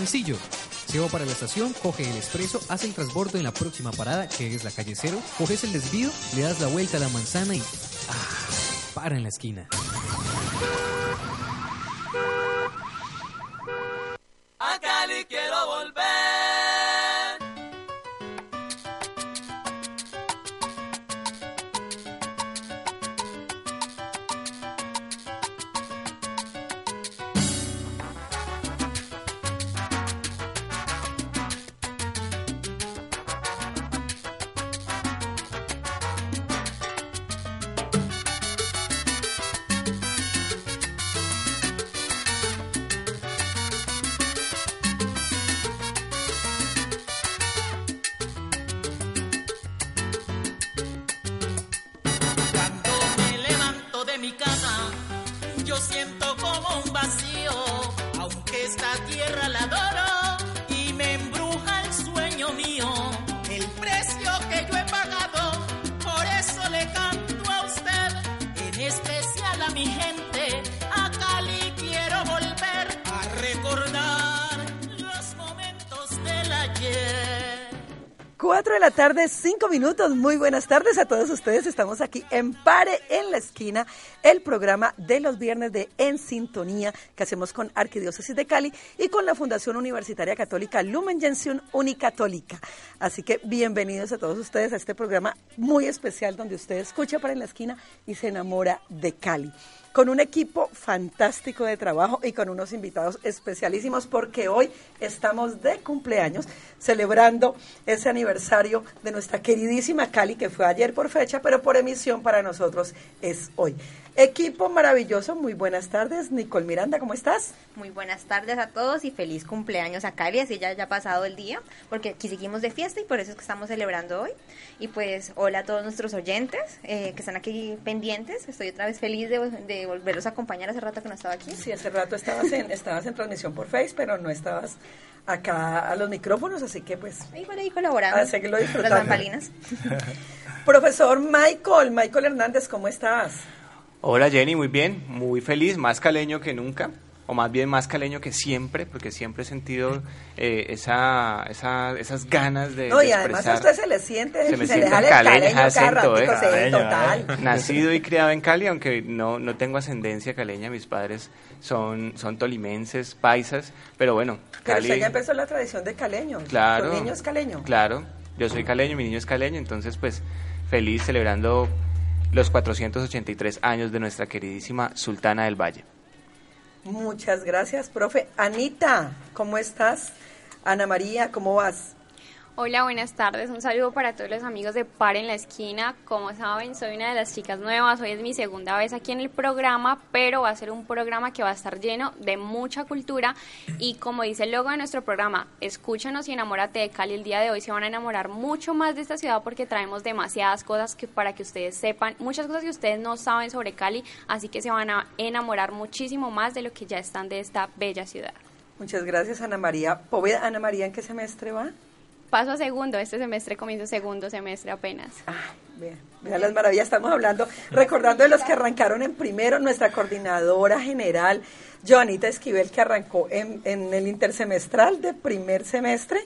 Sencillo. Llevo para la estación, coge el expreso, hace el transbordo en la próxima parada, que es la calle cero, coges el desvío, le das la vuelta a la manzana y... ¡Ah! Para en la esquina. A Cali quiero volver. 4 de la tarde, 5 minutos. Muy buenas tardes a todos ustedes. Estamos aquí en Pare en la Esquina, el programa de los viernes de En Sintonía que hacemos con Arquidiócesis de Cali y con la Fundación Universitaria Católica Lumen Gentium Unicatólica. Así que bienvenidos a todos ustedes a este programa muy especial donde usted escucha Pare en la Esquina y se enamora de Cali con un equipo fantástico de trabajo y con unos invitados especialísimos porque hoy estamos de cumpleaños celebrando ese aniversario de nuestra queridísima Cali que fue ayer por fecha, pero por emisión para nosotros es hoy. Equipo maravilloso, muy buenas tardes. Nicole Miranda, ¿cómo estás? Muy buenas tardes a todos y feliz cumpleaños a Cali, así ya ya ha pasado el día, porque aquí seguimos de fiesta y por eso es que estamos celebrando hoy. Y pues hola a todos nuestros oyentes eh, que están aquí pendientes, estoy otra vez feliz de, de volverlos a acompañar hace rato que no estaba aquí. Sí, hace rato estabas en, estabas en transmisión por Face, pero no estabas acá a los micrófonos, así que pues... Ahí por ahí colaborando. A seguirlo disfrutando. Las bambalinas. Profesor Michael, Michael Hernández, ¿cómo estás? Hola Jenny, muy bien, muy feliz, más caleño que nunca, o más bien más caleño que siempre, porque siempre he sentido eh, esa, esa, esas ganas de, No, de y además a usted se le siente, Se me se siente caleño, acento, ¿eh? Caleño, total. Nacido y criado en Cali, aunque no, no tengo ascendencia caleña, mis padres son, son tolimenses, paisas, pero bueno, Pero Cali... usted ya empezó la tradición de caleño. Claro. Su niño es caleño. Claro, yo soy caleño, mi niño es caleño, entonces pues feliz celebrando los 483 años de nuestra queridísima Sultana del Valle. Muchas gracias, profe. Anita, ¿cómo estás? Ana María, ¿cómo vas? Hola, buenas tardes. Un saludo para todos los amigos de Par en la Esquina. Como saben, soy una de las chicas nuevas. Hoy es mi segunda vez aquí en el programa, pero va a ser un programa que va a estar lleno de mucha cultura. Y como dice el logo de nuestro programa, escúchanos y enamórate de Cali. El día de hoy se van a enamorar mucho más de esta ciudad porque traemos demasiadas cosas que para que ustedes sepan, muchas cosas que ustedes no saben sobre Cali, así que se van a enamorar muchísimo más de lo que ya están de esta bella ciudad. Muchas gracias, Ana María. Poveda, Ana María, ¿en qué semestre va? Paso a segundo, este semestre comienzo segundo semestre apenas. Ah, mira las maravillas, estamos hablando, recordando de los que arrancaron en primero, nuestra coordinadora general, Joanita Esquivel, que arrancó en, en el intersemestral de primer semestre,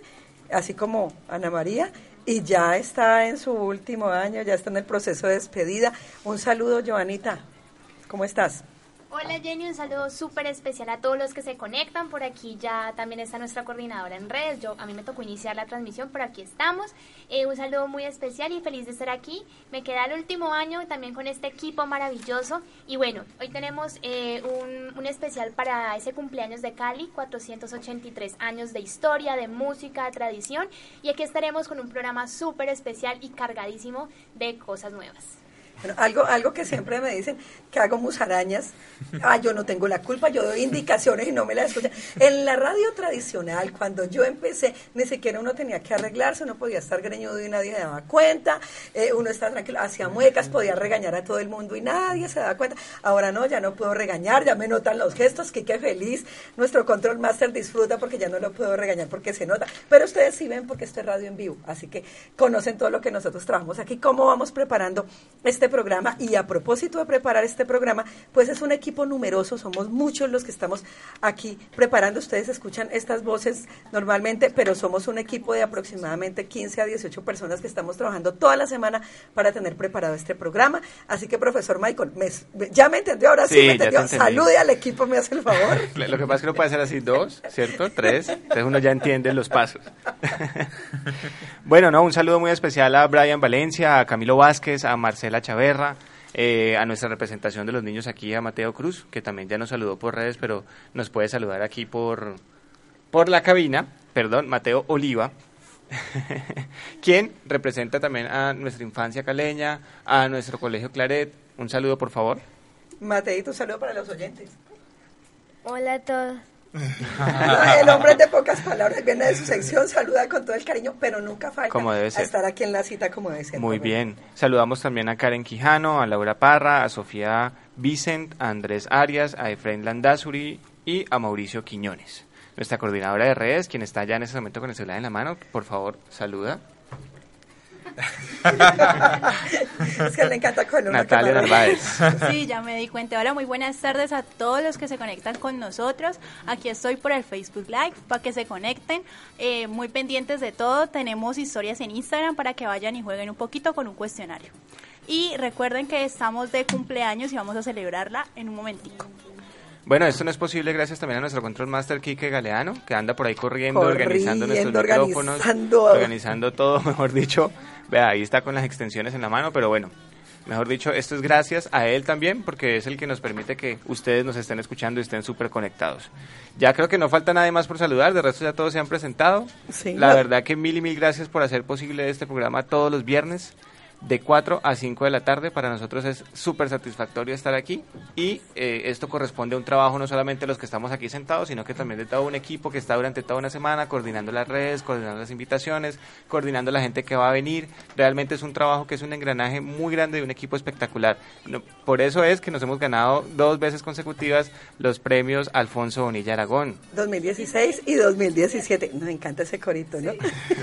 así como Ana María, y ya está en su último año, ya está en el proceso de despedida. Un saludo, Joanita, ¿cómo estás? Hola Jenny, un saludo súper especial a todos los que se conectan. Por aquí ya también está nuestra coordinadora en redes. Yo a mí me tocó iniciar la transmisión, pero aquí estamos. Eh, un saludo muy especial y feliz de estar aquí. Me queda el último año también con este equipo maravilloso. Y bueno, hoy tenemos eh, un, un especial para ese cumpleaños de Cali, 483 años de historia, de música, de tradición. Y aquí estaremos con un programa súper especial y cargadísimo de cosas nuevas. Bueno, algo, algo que siempre me dicen, que hago musarañas, ah, yo no tengo la culpa, yo doy indicaciones y no me las escuchan. En la radio tradicional, cuando yo empecé, ni siquiera uno tenía que arreglarse, uno podía estar greñudo y nadie se daba cuenta, eh, uno estaba tranquilo, hacía muecas, podía regañar a todo el mundo y nadie se daba cuenta. Ahora no, ya no puedo regañar, ya me notan los gestos, que qué feliz, nuestro control master disfruta porque ya no lo puedo regañar porque se nota, pero ustedes sí ven porque esto es radio en vivo, así que conocen todo lo que nosotros trabajamos aquí, cómo vamos preparando este programa y a propósito de preparar este programa, pues es un equipo numeroso, somos muchos los que estamos aquí preparando, ustedes escuchan estas voces normalmente, pero somos un equipo de aproximadamente 15 a 18 personas que estamos trabajando toda la semana para tener preparado este programa, así que profesor Michael, ya me entendió, ahora sí, me entendió, salude al equipo, me hace el favor. Lo que pasa es que no puede ser así dos, ¿cierto? Tres, entonces uno ya entiende los pasos. bueno, no, un saludo muy especial a Brian Valencia, a Camilo Vázquez, a Marcela Chaverra, eh, a nuestra representación de los niños aquí, a Mateo Cruz, que también ya nos saludó por redes, pero nos puede saludar aquí por, por la cabina, perdón, Mateo Oliva, quien representa también a nuestra infancia caleña, a nuestro colegio Claret. Un saludo, por favor. Mateito, un saludo para los oyentes. Hola a todos. El hombre de pocas palabras viene de su sección, saluda con todo el cariño, pero nunca falta a estar aquí en la cita como debe ser. Muy bien. Saludamos también a Karen Quijano, a Laura Parra, a Sofía Vicent, a Andrés Arias, a Efraín Landazuri y a Mauricio Quiñones. Nuestra coordinadora de redes, quien está ya en ese momento con el celular en la mano, por favor, saluda. es que le encanta con una Natalia Narváez. Sí, ya me di cuenta. Hola, muy buenas tardes a todos los que se conectan con nosotros. Aquí estoy por el Facebook Live para que se conecten. Eh, muy pendientes de todo. Tenemos historias en Instagram para que vayan y jueguen un poquito con un cuestionario. Y recuerden que estamos de cumpleaños y vamos a celebrarla en un momentico. Bueno, esto no es posible gracias también a nuestro control master Kike Galeano, que anda por ahí corriendo, organizando nuestros micrófonos, organizando todo, mejor dicho. Vea, ahí está con las extensiones en la mano, pero bueno, mejor dicho, esto es gracias a él también, porque es el que nos permite que ustedes nos estén escuchando y estén súper conectados. Ya creo que no falta nadie más por saludar, de resto ya todos se han presentado. la verdad que mil y mil gracias por hacer posible este programa todos los viernes de 4 a 5 de la tarde. Para nosotros es súper satisfactorio estar aquí y eh, esto corresponde a un trabajo no solamente de los que estamos aquí sentados, sino que también de todo un equipo que está durante toda una semana coordinando las redes, coordinando las invitaciones, coordinando la gente que va a venir. Realmente es un trabajo que es un engranaje muy grande y un equipo espectacular. por eso es que nos hemos ganado dos veces consecutivas los premios Alfonso Bonilla Aragón. 2016 y 2017. Nos encanta ese corito, ¿no?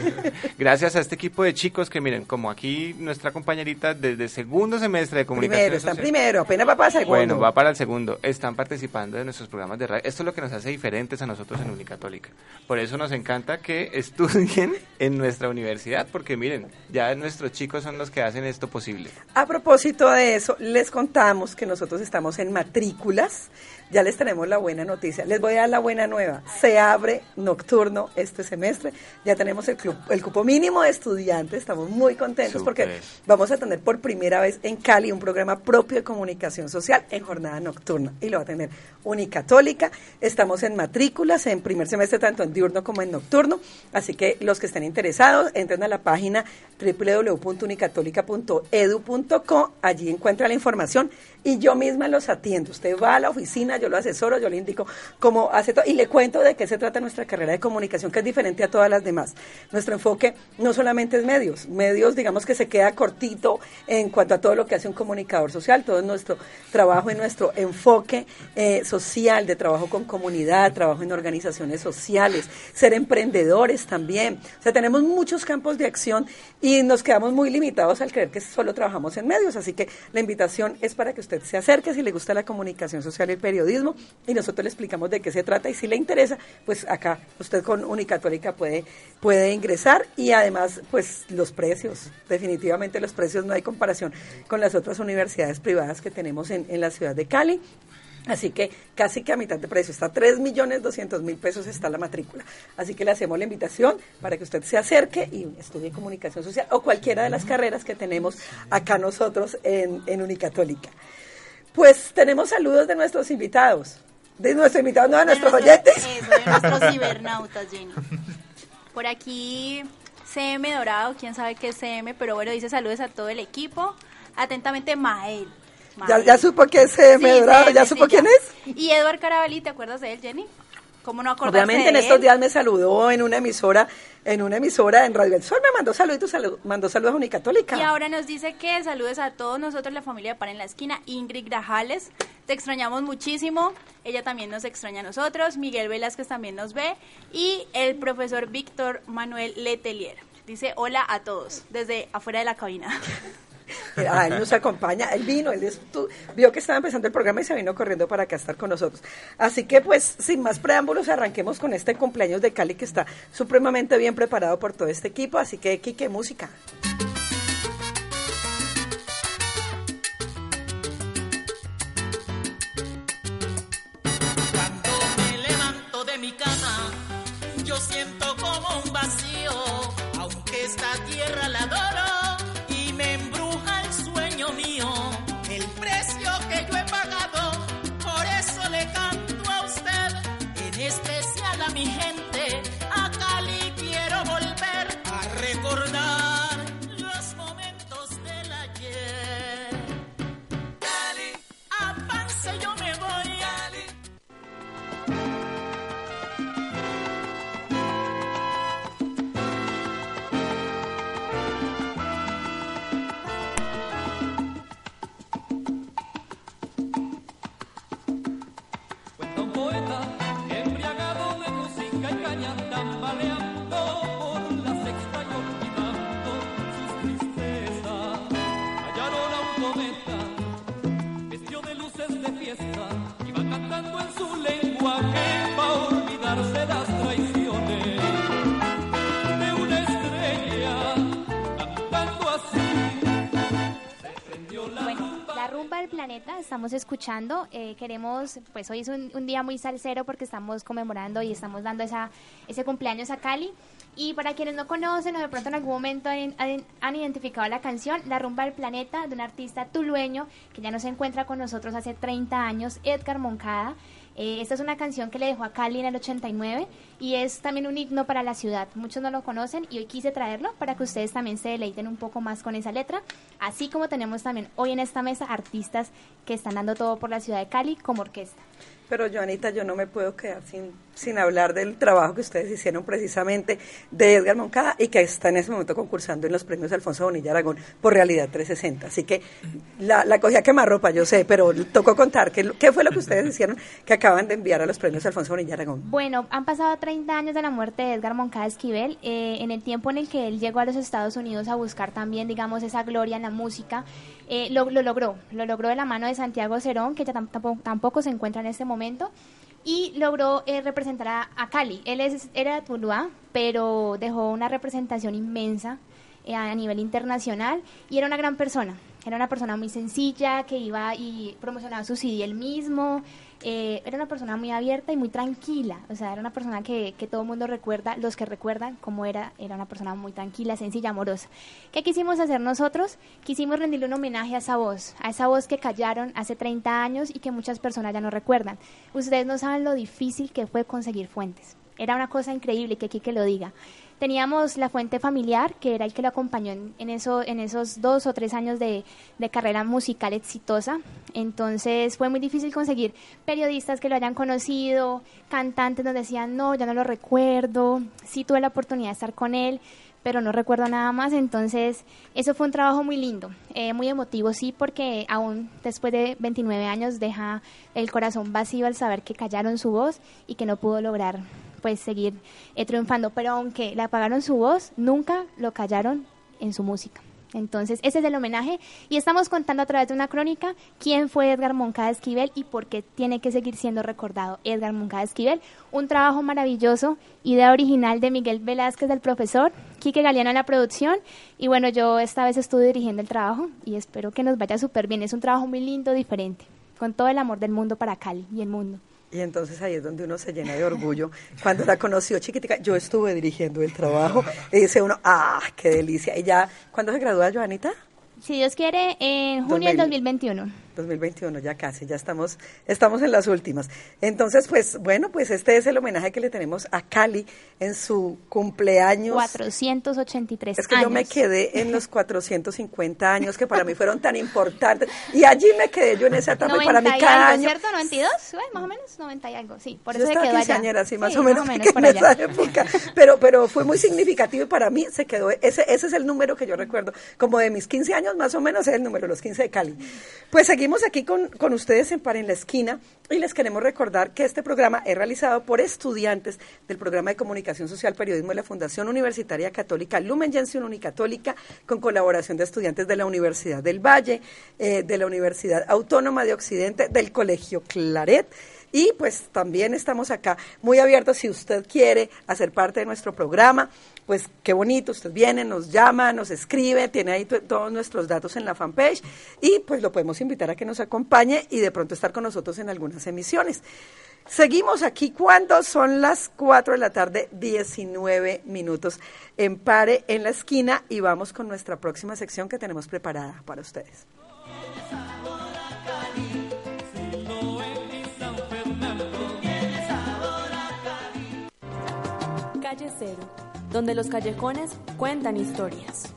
Gracias a este equipo de chicos que miren, como aquí nuestra compañerita desde segundo semestre de comunicación. Primero, están primero, apenas va para el segundo. Bueno, va para el segundo. Están participando de nuestros programas de radio. Esto es lo que nos hace diferentes a nosotros en Unicatólica. Por eso nos encanta que estudien en nuestra universidad, porque miren, ya nuestros chicos son los que hacen esto posible. A propósito de eso, les contamos que nosotros estamos en matrículas ya les tenemos la buena noticia. Les voy a dar la buena nueva. Se abre nocturno este semestre. Ya tenemos el, club, el cupo mínimo de estudiantes. Estamos muy contentos porque vamos a tener por primera vez en Cali un programa propio de comunicación social en jornada nocturna. Y lo va a tener Unicatólica. Estamos en matrículas en primer semestre tanto en diurno como en nocturno. Así que los que estén interesados, entren a la página www.unicatólica.edu.co. Allí encuentra la información y yo misma los atiendo. Usted va a la oficina, yo lo asesoro, yo le indico cómo hace todo. Y le cuento de qué se trata nuestra carrera de comunicación, que es diferente a todas las demás. Nuestro enfoque no solamente es medios, medios digamos que se queda cortito en cuanto a todo lo que hace un comunicador social, todo nuestro trabajo y nuestro enfoque eh, social de trabajo con comunidad, trabajo en organizaciones sociales, ser emprendedores también. O sea, tenemos muchos campos de acción y nos quedamos muy limitados al creer que solo trabajamos en medios, así que la invitación es para que usted se acerque si le gusta la comunicación social y el periodismo y nosotros le explicamos de qué se trata y si le interesa, pues acá usted con Unicatólica puede, puede ingresar y además pues los precios, definitivamente los precios no hay comparación con las otras universidades privadas que tenemos en, en la ciudad de Cali. Así que casi que a mitad de precio, está tres millones doscientos mil pesos está la matrícula. Así que le hacemos la invitación para que usted se acerque y estudie comunicación social o cualquiera de las carreras que tenemos acá nosotros en, en Unicatólica. Pues tenemos saludos de nuestros invitados. De nuestros invitados, no de nuestros oyentes. Eso, de nuestros cibernautas, Jenny. Por aquí, CM Dorado, quién sabe qué es CM, pero bueno, dice saludos a todo el equipo. Atentamente, Mael. Ya, ya supo que es eh, ya supo quién es. Y Edward Carabalí, ¿te acuerdas de él, Jenny? ¿Cómo no Obviamente en estos días me saludó en una emisora, en una emisora en Radio El Sol, me mandó saludos, salud, mandó saludos a Unicatólica. Y ahora nos dice que saludes a todos nosotros, la familia de Par en la Esquina, Ingrid Grajales, te extrañamos muchísimo, ella también nos extraña a nosotros, Miguel Velázquez también nos ve, y el profesor Víctor Manuel Letelier. Dice hola a todos, desde afuera de la cabina. Él nos acompaña, él vino, él vio que estaba empezando el programa y se vino corriendo para acá estar con nosotros. Así que pues, sin más preámbulos, arranquemos con este cumpleaños de Cali que está supremamente bien preparado por todo este equipo. Así que, Kike, música. Cuando me levanto de mi cama, yo siento como un vacío, aunque esta tierra la adoro estamos escuchando. Eh, queremos, pues hoy es un, día muy salsero porque estamos conmemorando y estamos dando esa, ese cumpleaños a Cali. Y para quienes no conocen o de pronto en algún momento han, identificado la canción La Rumba del Planeta de un artista tulueño que ya no se encuentra con nosotros hace 30 años, Edgar Moncada. Eh, esta es una canción que le dejó a Cali en el 89 y es también un himno para la ciudad. Muchos no lo conocen y hoy quise traerlo para que ustedes también se deleiten un poco más con esa letra, así como tenemos también hoy en esta mesa artistas que están dando todo por la ciudad de Cali como orquesta. Pero Joanita, yo no me puedo quedar sin, sin hablar del trabajo que ustedes hicieron precisamente de Edgar Moncada y que está en ese momento concursando en los premios Alfonso Bonilla Aragón por Realidad 360. Así que la, la cogí a quemarropa, yo sé, pero tocó contar qué, qué fue lo que ustedes hicieron que acaban de enviar a los premios Alfonso Bonilla Aragón. Bueno, han pasado 30 años de la muerte de Edgar Moncada Esquivel. Eh, en el tiempo en el que él llegó a los Estados Unidos a buscar también, digamos, esa gloria en la música, eh, lo, lo, logró. Lo logró de la mano de Santiago Cerón, que ya tampoco, tampoco se encuentra en este momento y logró eh, representar a, Cali. Él es, era de Tuluá, pero dejó una representación inmensa eh, a nivel internacional y era una gran persona. Era una persona muy sencilla que iba y promocionaba su CD él mismo. Eh, era una persona muy abierta y muy tranquila. O sea, era una persona que, que todo el mundo recuerda, los que recuerdan cómo era, era una persona muy tranquila, sencilla, amorosa. ¿Qué quisimos hacer nosotros? Quisimos rendirle un homenaje a esa voz, a esa voz que callaron hace 30 años y que muchas personas ya no recuerdan. Ustedes no saben lo difícil que fue conseguir fuentes. Era una cosa increíble que aquí que lo diga. Teníamos la fuente familiar, que era el que lo acompañó en, eso, en esos dos o tres años de, carrera musical exitosa. Entonces fue muy difícil conseguir periodistas que lo hayan conocido, cantantes nos decían, no, ya no lo recuerdo, sí tuve la oportunidad de estar con él, pero no recuerdo nada más. Entonces, eso fue un trabajo muy lindo, eh, muy emotivo, sí, porque aún después de 29 años deja el corazón vacío al saber que callaron su voz y que no pudo lograr pues seguir eh, triunfando. Pero aunque le apagaron su voz, nunca lo callaron en su música. Entonces, ese es el homenaje y estamos contando a través de una crónica quién fue Edgar Moncada Esquivel y por qué tiene que seguir siendo recordado Edgar Moncada Esquivel. Un trabajo maravilloso, idea original de Miguel Velázquez, del profesor, Quique Galeano en la producción y bueno, yo esta vez estuve dirigiendo el trabajo y espero que nos vaya súper bien. Es un trabajo muy lindo, diferente, con todo el amor del mundo para Cali y el mundo. Y entonces ahí es donde uno se llena de orgullo. Cuando la conoció chiquitica, yo estuve dirigiendo el trabajo y dice uno, ¡ah, qué delicia! ¿Y ya cuándo se gradúa Joanita? Si Dios quiere, en junio del 2021. 2021, ya casi, ya estamos, estamos en las últimas. Entonces, pues bueno, pues este es el homenaje que le tenemos a Cali en su cumpleaños. 483 Es que yo me quedé en los 450 años que para mí fueron tan importantes. Y allí me quedé yo en esa etapa y para mí cada algo, año... ¿cierto? ¿92? más o menos, 90 y algo, sí. Por yo eso se quedó allá. sí, más, o menos, más o menos en esa época. Pero, pero fue muy significativo y para mí se quedó, ese, ese es el número que yo recuerdo, como de mis 15 años más o menos es el número, los 15 de Cali. Pues seguimos aquí con, con ustedes en Par en la Esquina y les queremos recordar que este programa es realizado por estudiantes del programa de Comunicación Social Periodismo de la Fundación Universitaria Católica Lumen Gentium Unicatólica con colaboración de estudiantes de la Universidad del Valle, eh, de la Universidad Autónoma de Occidente, del Colegio Claret. Y pues también estamos acá muy abiertos si usted quiere hacer parte de nuestro programa, pues qué bonito, usted viene, nos llama, nos escribe, tiene ahí todos nuestros datos en la fanpage y pues lo podemos invitar a que nos acompañe y de pronto estar con nosotros en algunas emisiones. Seguimos aquí cuando son las 4 de la tarde, 19 minutos en pare en la esquina y vamos con nuestra próxima sección que tenemos preparada para ustedes. Calle Cero, donde los callejones cuentan historias.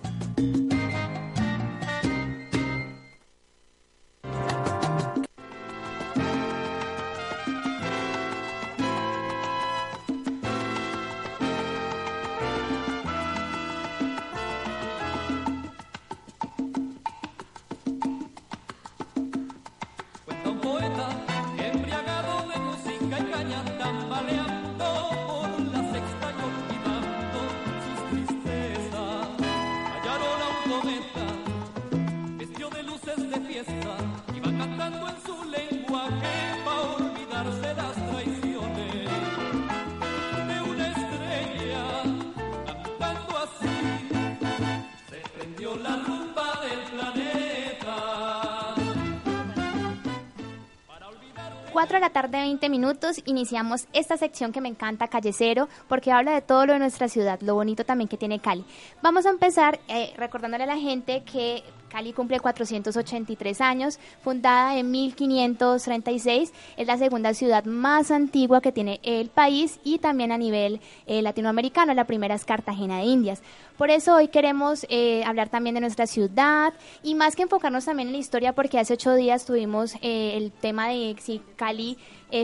Tarde, 20 minutos, iniciamos esta sección que me encanta, Calle Cero, porque habla de todo lo de nuestra ciudad, lo bonito también que tiene Cali. Vamos a empezar eh, recordándole a la gente que Cali cumple 483 años, fundada en 1536, es la segunda ciudad más antigua que tiene el país y también a nivel eh, latinoamericano, la primera es Cartagena de Indias. Por eso hoy queremos eh, hablar también de nuestra ciudad y más que enfocarnos también en la historia, porque hace ocho días tuvimos eh, el tema de si Cali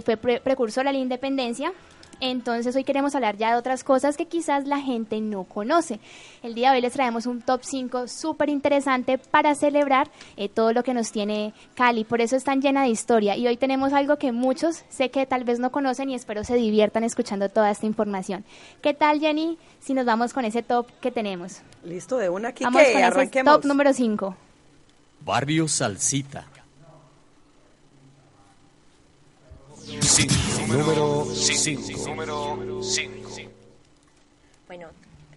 fue precursor a la independencia, entonces hoy queremos hablar ya de otras cosas que quizás la gente no conoce. El día de hoy les traemos un top 5 súper interesante para celebrar eh, todo lo que nos tiene Cali. Por eso es tan llena de historia. Y hoy tenemos algo que muchos sé que tal vez no conocen y espero se diviertan escuchando toda esta información. ¿Qué tal Jenny si nos vamos con ese top que tenemos? Listo, de una aquí Vamos con ese top número 5. Barrio Salsita. Número 5. Número 5. Bueno,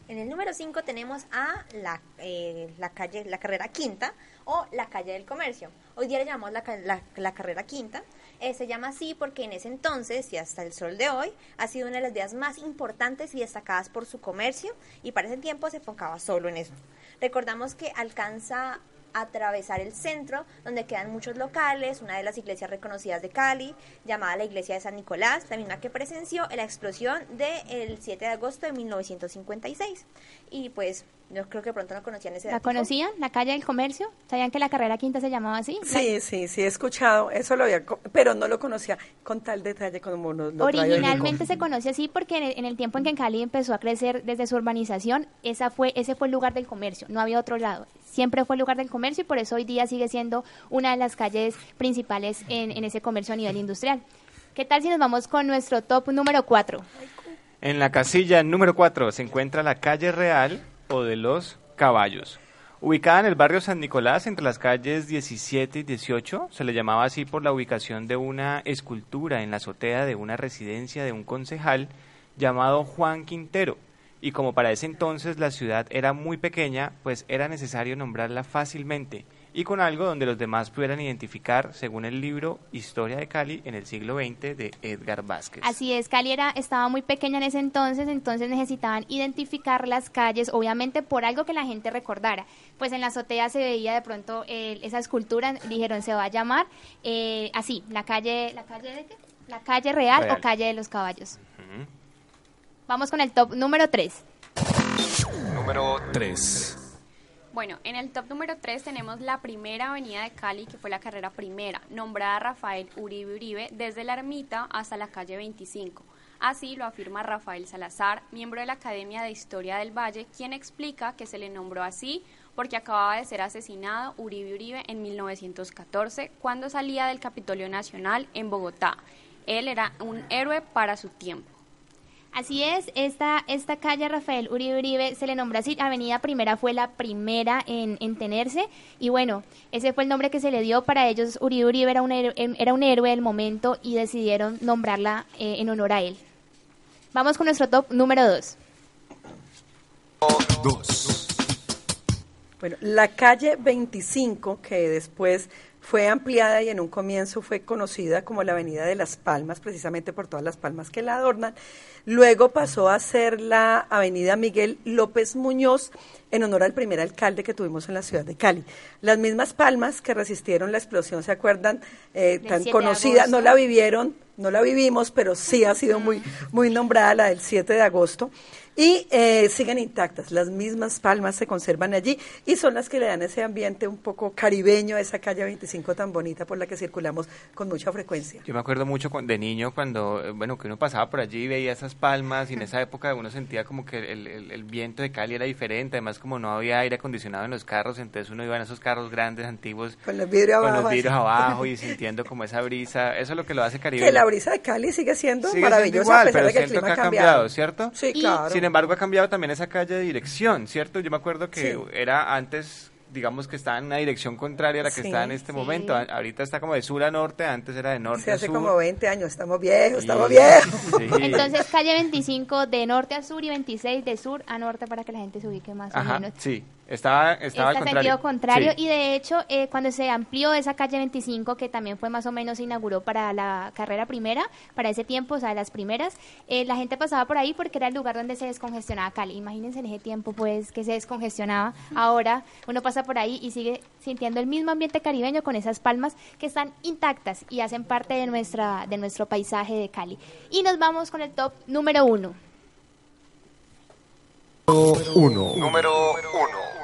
en el número 5 tenemos a la, eh, la calle, la carrera quinta o la calle del comercio. Hoy día le llamamos la, la, carrera quinta. Eh, se llama así porque en ese entonces y hasta el sol de hoy ha sido una de las vías más importantes y destacadas por su comercio y para ese tiempo se enfocaba solo en eso. Recordamos que alcanza atravesar el centro, donde quedan muchos locales, una de las iglesias reconocidas de Cali, llamada la iglesia de San Nicolás, la misma que presenció la explosión del 7 de agosto de 1956. Y pues yo creo que pronto no conocían ese ¿La conocían? ¿La calle del comercio? ¿Sabían que la carrera quinta se llamaba así? Sí, sí, sí, he escuchado, eso lo había, pero no lo conocía con tal detalle como nos lo Originalmente se conoce así porque en el, tiempo en que Cali empezó a crecer desde su urbanización, esa fue, ese fue el lugar del comercio, no había otro lado. Siempre fue el lugar del comercio y por eso hoy día sigue siendo una de las calles principales en, en ese comercio a nivel industrial. ¿Qué tal si nos vamos con nuestro top número 4? En la casilla número 4 se encuentra la calle Real de los Caballos. Ubicada en el barrio San Nicolás, entre las calles 17 y 18, se le llamaba así por la ubicación de una escultura en la azotea de una residencia de un concejal llamado Juan Quintero. Y como para ese entonces la ciudad era muy pequeña, pues era necesario nombrarla fácilmente. Y con algo donde los demás pudieran identificar según el libro Historia de Cali en el siglo XX de Edgar Vázquez. Así es, Cali era, estaba muy pequeña en ese entonces, entonces necesitaban identificar las calles, obviamente por algo que la gente recordara. Pues en la azotea se veía de pronto eh, esa escultura, dijeron se va a llamar eh, así, la calle, ¿la calle de qué? La calle real, o calle de los caballos. Vamos con el top número 3. Número 3. Bueno, en el top número 3 tenemos la primera avenida de Cali, que fue la carrera primera, nombrada Rafael Uribe Uribe, desde la ermita hasta la calle 25. Así lo afirma Rafael Salazar, miembro de la Academia de Historia del Valle, quien explica que se le nombró así porque acababa de ser asesinado Uribe Uribe en 1914 cuando salía del Capitolio Nacional en Bogotá. Él era un héroe para su tiempo. Así es, esta, esta calle Rafael Uribe Uribe se le nombró así, Avenida Primera fue la primera en, en, tenerse y bueno, ese fue el nombre que se le dio para ellos, Uribe Uribe era un héroe, era un héroe del momento y decidieron nombrarla eh, en honor a él. Vamos con nuestro top número 2. Bueno, la calle 25, que después fue ampliada y en un comienzo fue conocida como la Avenida de las Palmas, precisamente por todas las palmas que la adornan. Luego pasó a ser la Avenida Miguel López Muñoz en honor al primer alcalde que tuvimos en la ciudad de Cali. Las mismas palmas que resistieron la explosión, ¿se acuerdan? Eh, tan conocida, no la vivieron, no la vivimos, pero sí ha sido muy, muy nombrada la del 7 de agosto y eh, siguen intactas. Las mismas palmas se conservan allí y son las que le dan ese ambiente un poco caribeño a esa calle 25 tan bonita por la que circulamos con mucha frecuencia. Yo me acuerdo mucho de niño cuando, eh, bueno, que uno pasaba por allí y veía esas palmas y en esa época uno sentía como que el, el, viento de Cali era diferente, además como no había aire acondicionado en los carros, entonces uno iba en esos carros grandes, antiguos, con los vidrios con abajo, los vidrios abajo y sintiendo como esa brisa, eso es lo que lo hace caribeño. Que la brisa de Cali sigue siendo maravillosa a pesar de que el clima ha cambiado, ¿cierto? Sí, claro. Sin embargo ha cambiado también esa calle de dirección, ¿cierto? Yo me acuerdo que era antes digamos que está en una dirección contraria a la que está en este momento. ahorita está como de sur a norte, antes era de norte a sur. hace como 20 años, estamos viejos, estamos viejos. Entonces, calle 25 de norte a sur y 26 de sur a norte para que la gente se ubique más o menos. Sí, estaba, estaba al contrario. sentido contrario. Y de hecho, eh, cuando se amplió esa calle 25, que también fue más o menos, se inauguró para la carrera primera, para ese tiempo, o sea, las primeras, eh, la gente pasaba por ahí porque era el lugar donde se descongestionaba Cali. Imagínense en ese tiempo, pues, que se descongestionaba. Ahora uno pasa por ahí y sigue sintiendo el mismo ambiente caribeño con esas palmas que están intactas y hacen parte de, nuestra, de nuestro paisaje de Cali. Y nos vamos con el top número uno. Uno. Número uno.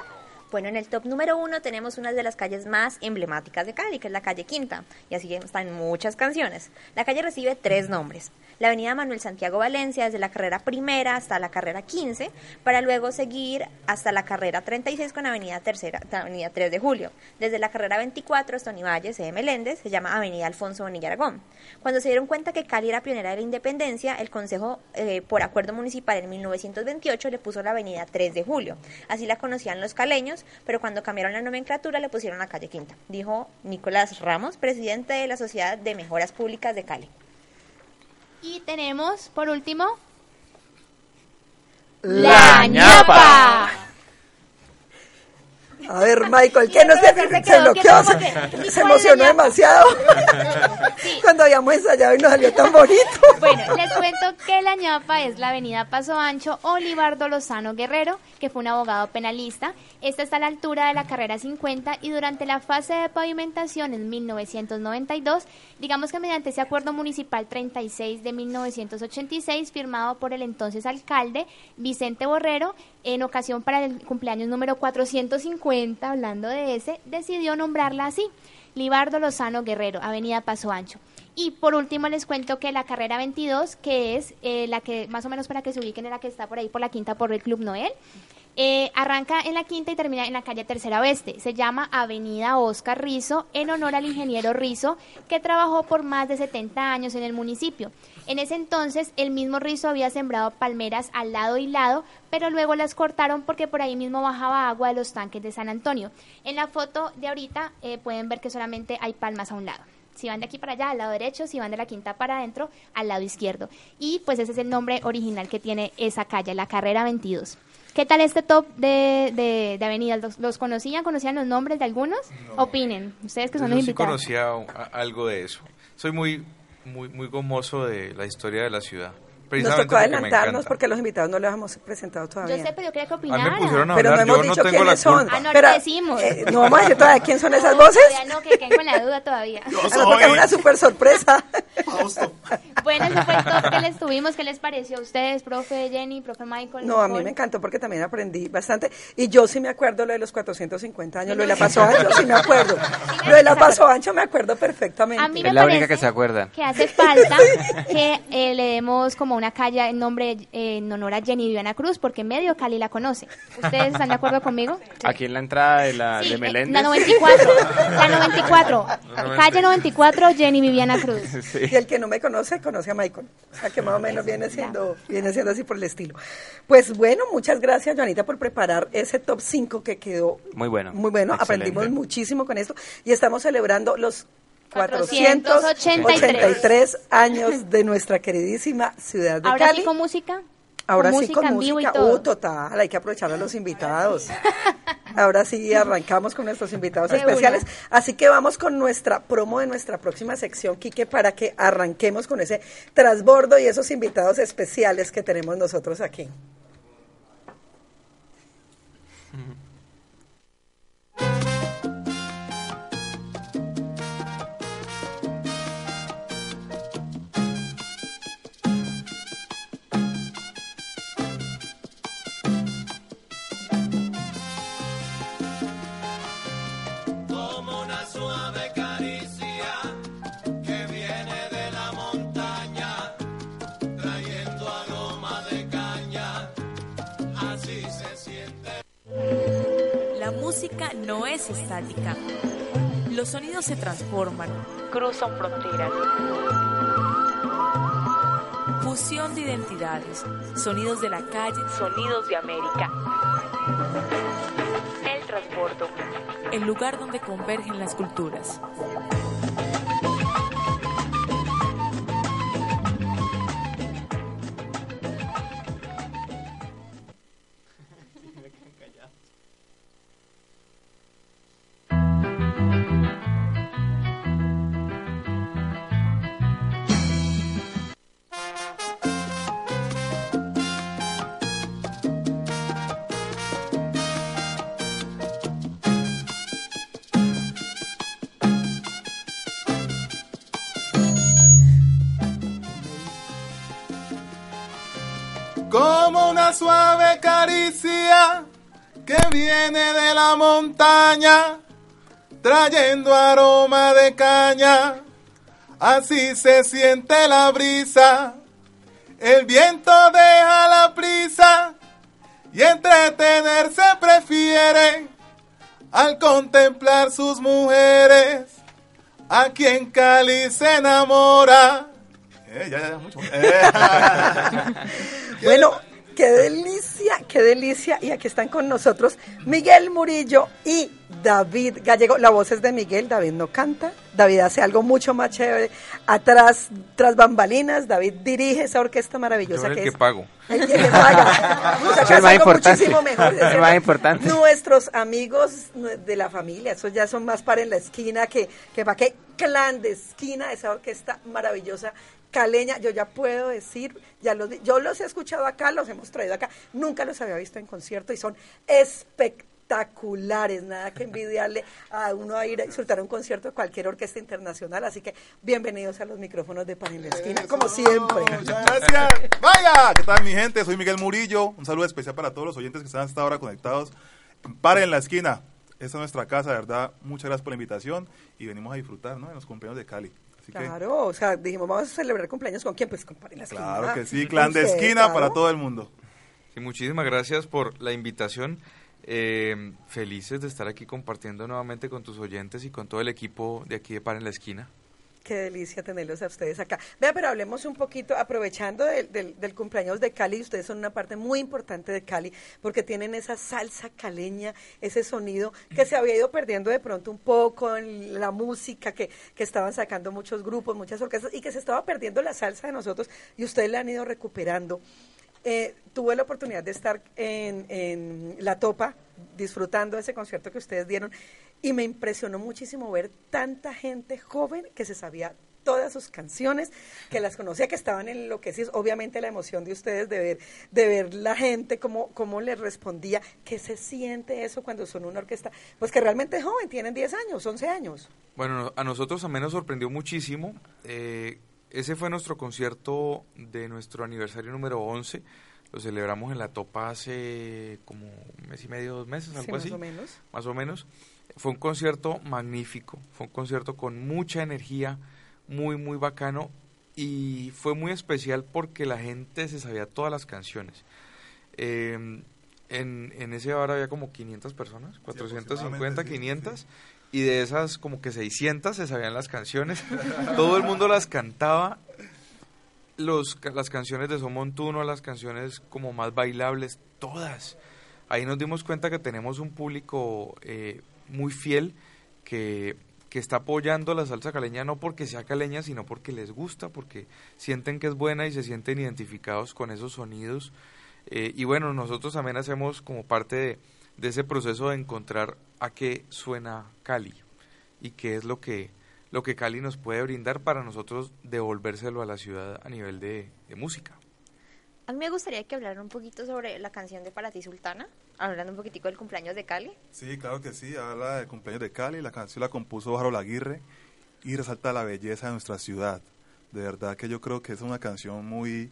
Bueno, en el top número uno tenemos una de las calles más emblemáticas de Cali, que es la calle Quinta, y así está en muchas canciones. La calle recibe tres nombres. La avenida Manuel Santiago Valencia, desde la carrera primera hasta la carrera 15, para luego seguir hasta la carrera 36 con avenida tercera, avenida 3 de julio. Desde la carrera 24 hasta Univalle, C. Meléndez, se llama avenida Alfonso Bonilla Aragón. Cuando se dieron cuenta que Cali era pionera de la independencia, el Consejo, eh, por acuerdo municipal en 1928, le puso la avenida 3 de julio. Así la conocían los caleños pero cuando cambiaron la nomenclatura le pusieron la calle Quinta, dijo Nicolás Ramos, presidente de la Sociedad de Mejoras Públicas de Cali. Y tenemos, por último, La, ñapa. A ver, Michael, ¿qué no se, se, se emocionó demasiado cuando habíamos ensayado y nos salió tan bonito. Bueno, les cuento que la ñapa es la avenida Paso Ancho Olivardo Lozano Guerrero, que fue un abogado penalista. Esta está a la altura de la carrera 50 y durante la fase de pavimentación en 1992, digamos que mediante ese acuerdo municipal 36 de 1986, firmado por el entonces alcalde Vicente Borrero, en ocasión para el cumpleaños número 450, hablando de ese, decidió nombrarla así, Libardo Lozano Guerrero, Avenida Paso Ancho. Y por último les cuento que la carrera 22, que es eh, la que más o menos para que se ubiquen en la que está por ahí por la quinta por el Club Noel, eh, arranca en la quinta y termina en la calle Tercera Oeste. Se llama Avenida Oscar Rizo en honor al ingeniero Rizo que trabajó por más de 70 años en el municipio. En ese entonces el mismo Rizo había sembrado palmeras al lado y lado, pero luego las cortaron porque por ahí mismo bajaba agua de los tanques de San Antonio. En la foto de ahorita eh, pueden ver que solamente hay palmas a un lado. Si van de aquí para allá, al lado derecho, si van de la quinta para adentro, al lado izquierdo. Y pues ese es el nombre original que tiene esa calle, la carrera 22. ¿Qué tal este top de, de, de avenidas? ¿Los, conocían? ¿Conocían los nombres de algunos? Opinen, ustedes que son los invitados. Sí conocía algo de eso. Soy muy, muy, muy gomoso de la historia de la ciudad. Nos tocó adelantarnos porque los invitados no los hemos presentado todavía. Yo sé, pero yo quería que opinaran. pero no hemos dicho quiénes son. Ah, no, pero, decimos. Eh, no vamos a decir todavía quién son esas voces. Todavía no, que queden con la duda todavía. Yo porque es una super sorpresa. bueno, ese fue el top que les tuvimos. ¿Qué les pareció a ustedes, profe Jenny, profe Michael? No, a mí me encantó porque también aprendí bastante. Y yo sí me acuerdo lo de los 450 años, lo de la paso ancho, sí me acuerdo. Lo de la paso ancho me acuerdo perfectamente. A mí me es la única que se acuerda. Que hace falta que eh, le demos como una calle en nombre en honor a Jenny Viviana Cruz, porque medio Cali la conoce. ¿Ustedes están de acuerdo conmigo? Aquí en la entrada de la de Meléndez. La 94, la 94, calle 94, Jenny Viviana Cruz. Y el que no me conoce, conoce a Michael. O sea, que más o menos viene siendo, viene siendo así por el estilo. Pues bueno, muchas gracias, Joanita, por preparar ese top 5 que quedó muy bueno. Muy bueno, aprendimos muchísimo con esto y estamos celebrando los 483 años de nuestra queridísima ciudad de Ahora Cali. Sí con música. Ahora sí con música. Uh, total, hay que aprovechar a los invitados. Ahora sí arrancamos con nuestros invitados especiales. Así que vamos con nuestra promo de nuestra próxima sección, Quique, para que arranquemos con ese transbordo y esos invitados especiales que tenemos nosotros aquí. música no es estática. Los sonidos se transforman, cruzan fronteras. Fusión de identidades, sonidos de la calle, sonidos de América. El transbordo, el lugar donde convergen las culturas. Suave caricia que viene de la montaña, trayendo aroma de caña. Así se siente la brisa, el viento deja la prisa y entretenerse prefiere al contemplar sus mujeres. A quien Cali se enamora. Eh, bueno, qué delicia, qué delicia. Y aquí están con nosotros Miguel Murillo y David Gallego. La voz es de Miguel, David no canta. David hace algo mucho más chévere. Atrás, tras bambalinas, David dirige esa orquesta maravillosa Yo que el es. que pago. El que paga. es más importante. Muchísimo mejor. Es más importante. Nuestros amigos de la familia, esos ya son más para en la esquina que, que para qué clandestina esa orquesta maravillosa caleña, yo ya puedo decir, ya los, yo los he escuchado acá, los hemos traído acá, nunca los había visto en concierto y son espectaculares, nada que envidiarle a uno a ir a disfrutar un concierto de cualquier orquesta internacional, así que bienvenidos a los micrófonos de Pan en la Esquina, como siempre. Muchas gracias. Vaya, ¿qué tal mi gente? Soy Miguel Murillo, un saludo especial para todos los oyentes que están hasta ahora conectados. Paren en la Esquina, esta es nuestra casa, de verdad, muchas gracias por la invitación y venimos a disfrutar, ¿no? En los cumpleaños de Cali claro, o sea, dijimos, vamos a celebrar cumpleaños con quién, pues con Par en la Esquina. Claro que sí, clandestina para todo el mundo. Sí, muchísimas gracias por la invitación. Eh, felices de estar aquí compartiendo nuevamente con tus oyentes y con todo el equipo de aquí de Par en la Esquina. Qué delicia tenerlos a ustedes acá. Vea, pero hablemos un poquito, aprovechando del, cumpleaños de Cali, ustedes son una parte muy importante de Cali, porque tienen esa salsa caleña, ese sonido que se había ido perdiendo de pronto un poco en la música, que, que estaban sacando muchos grupos, muchas orquestas, y que se estaba perdiendo la salsa de nosotros, y ustedes la han ido recuperando. Eh, tuve la oportunidad de estar en, en La Topa disfrutando ese concierto que ustedes dieron y me impresionó muchísimo ver tanta gente joven que se sabía todas sus canciones, que las conocía, que estaban enloquecidos. Obviamente la emoción de ustedes de ver, de ver la gente, cómo, cómo les respondía, qué se siente eso cuando son una orquesta, pues que realmente es joven, tienen 10 años, 11 años. Bueno, a nosotros también nos sorprendió muchísimo. Eh, ese fue nuestro concierto de nuestro aniversario número 11. Lo celebramos en la Topa hace como un mes y medio, dos meses, algo así. Más o menos. Más o menos. Fue un concierto magnífico, fue un concierto con mucha energía, muy, muy bacano y fue muy especial porque la gente se sabía todas las canciones. Em, en, en, ese bar había como 500 personas, 450, 500, y de esas como que 600 se sabían las canciones. Todo el mundo las cantaba. Los, las canciones de Somontuno, las canciones como más bailables, todas. Ahí nos dimos cuenta que tenemos un público eh, muy fiel que que está apoyando la salsa caleña no porque sea caleña, sino porque les gusta, porque sienten que es buena y se sienten identificados con esos sonidos. Eh, y bueno, nosotros también hacemos como parte de, ese proceso de encontrar a qué suena Cali y qué es lo que, lo que Cali nos puede brindar para nosotros devolvérselo a la ciudad a nivel de música. A mí me gustaría que hablaran un poquito sobre la canción de Para ti Sultana, hablando un poquitico del cumpleaños de Cali. Sí, claro que sí, habla del cumpleaños de Cali, la canción la compuso Harold Aguirre y resalta la belleza de nuestra ciudad. De verdad que yo creo que es una canción muy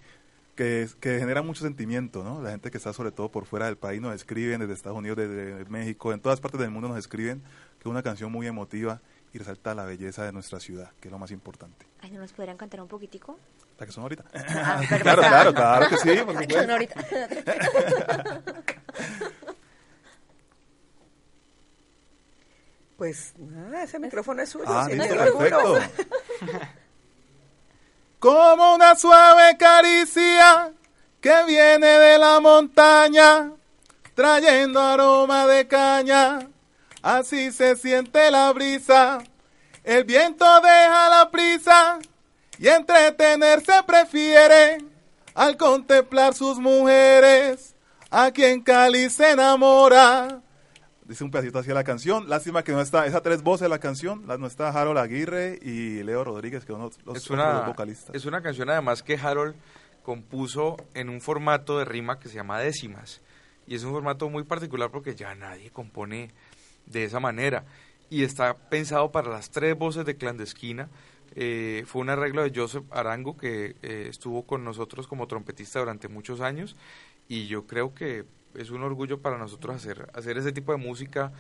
que, que, genera mucho sentimiento, ¿no? La gente que está sobre todo por fuera del país nos escriben, desde Estados Unidos, desde México, en todas partes del mundo nos escriben, que es una canción muy emotiva y resalta la belleza de nuestra ciudad, que es lo más importante. Ay, ¿no nos podrían cantar un poquitico? La que son ahorita. Ah, claro, claro, claro que sí. La que son ahorita. Pues nada, ese micrófono es suyo. Ah, listo, perfecto. Como una suave caricia que viene de la montaña, trayendo aroma de caña, así se siente la brisa. El viento deja la prisa y entretenerse prefiere al contemplar sus mujeres, a quien Cali se enamora. Dice un pedacito hacia la canción. Lástima que no está, esas tres voces de la canción, no está Harold Aguirre y Leo Rodríguez, que son los, los, es una, los vocalistas. Es una canción además que Harold compuso en un formato de rima que se llama décimas. Y es un formato muy particular porque ya nadie compone de esa manera. Y está pensado para las tres voces de clandestina eh, fue un arreglo de Joseph Arango que eh, estuvo con nosotros como trompetista durante muchos años y yo creo que es un orgullo para nosotros hacer, hacer ese tipo de música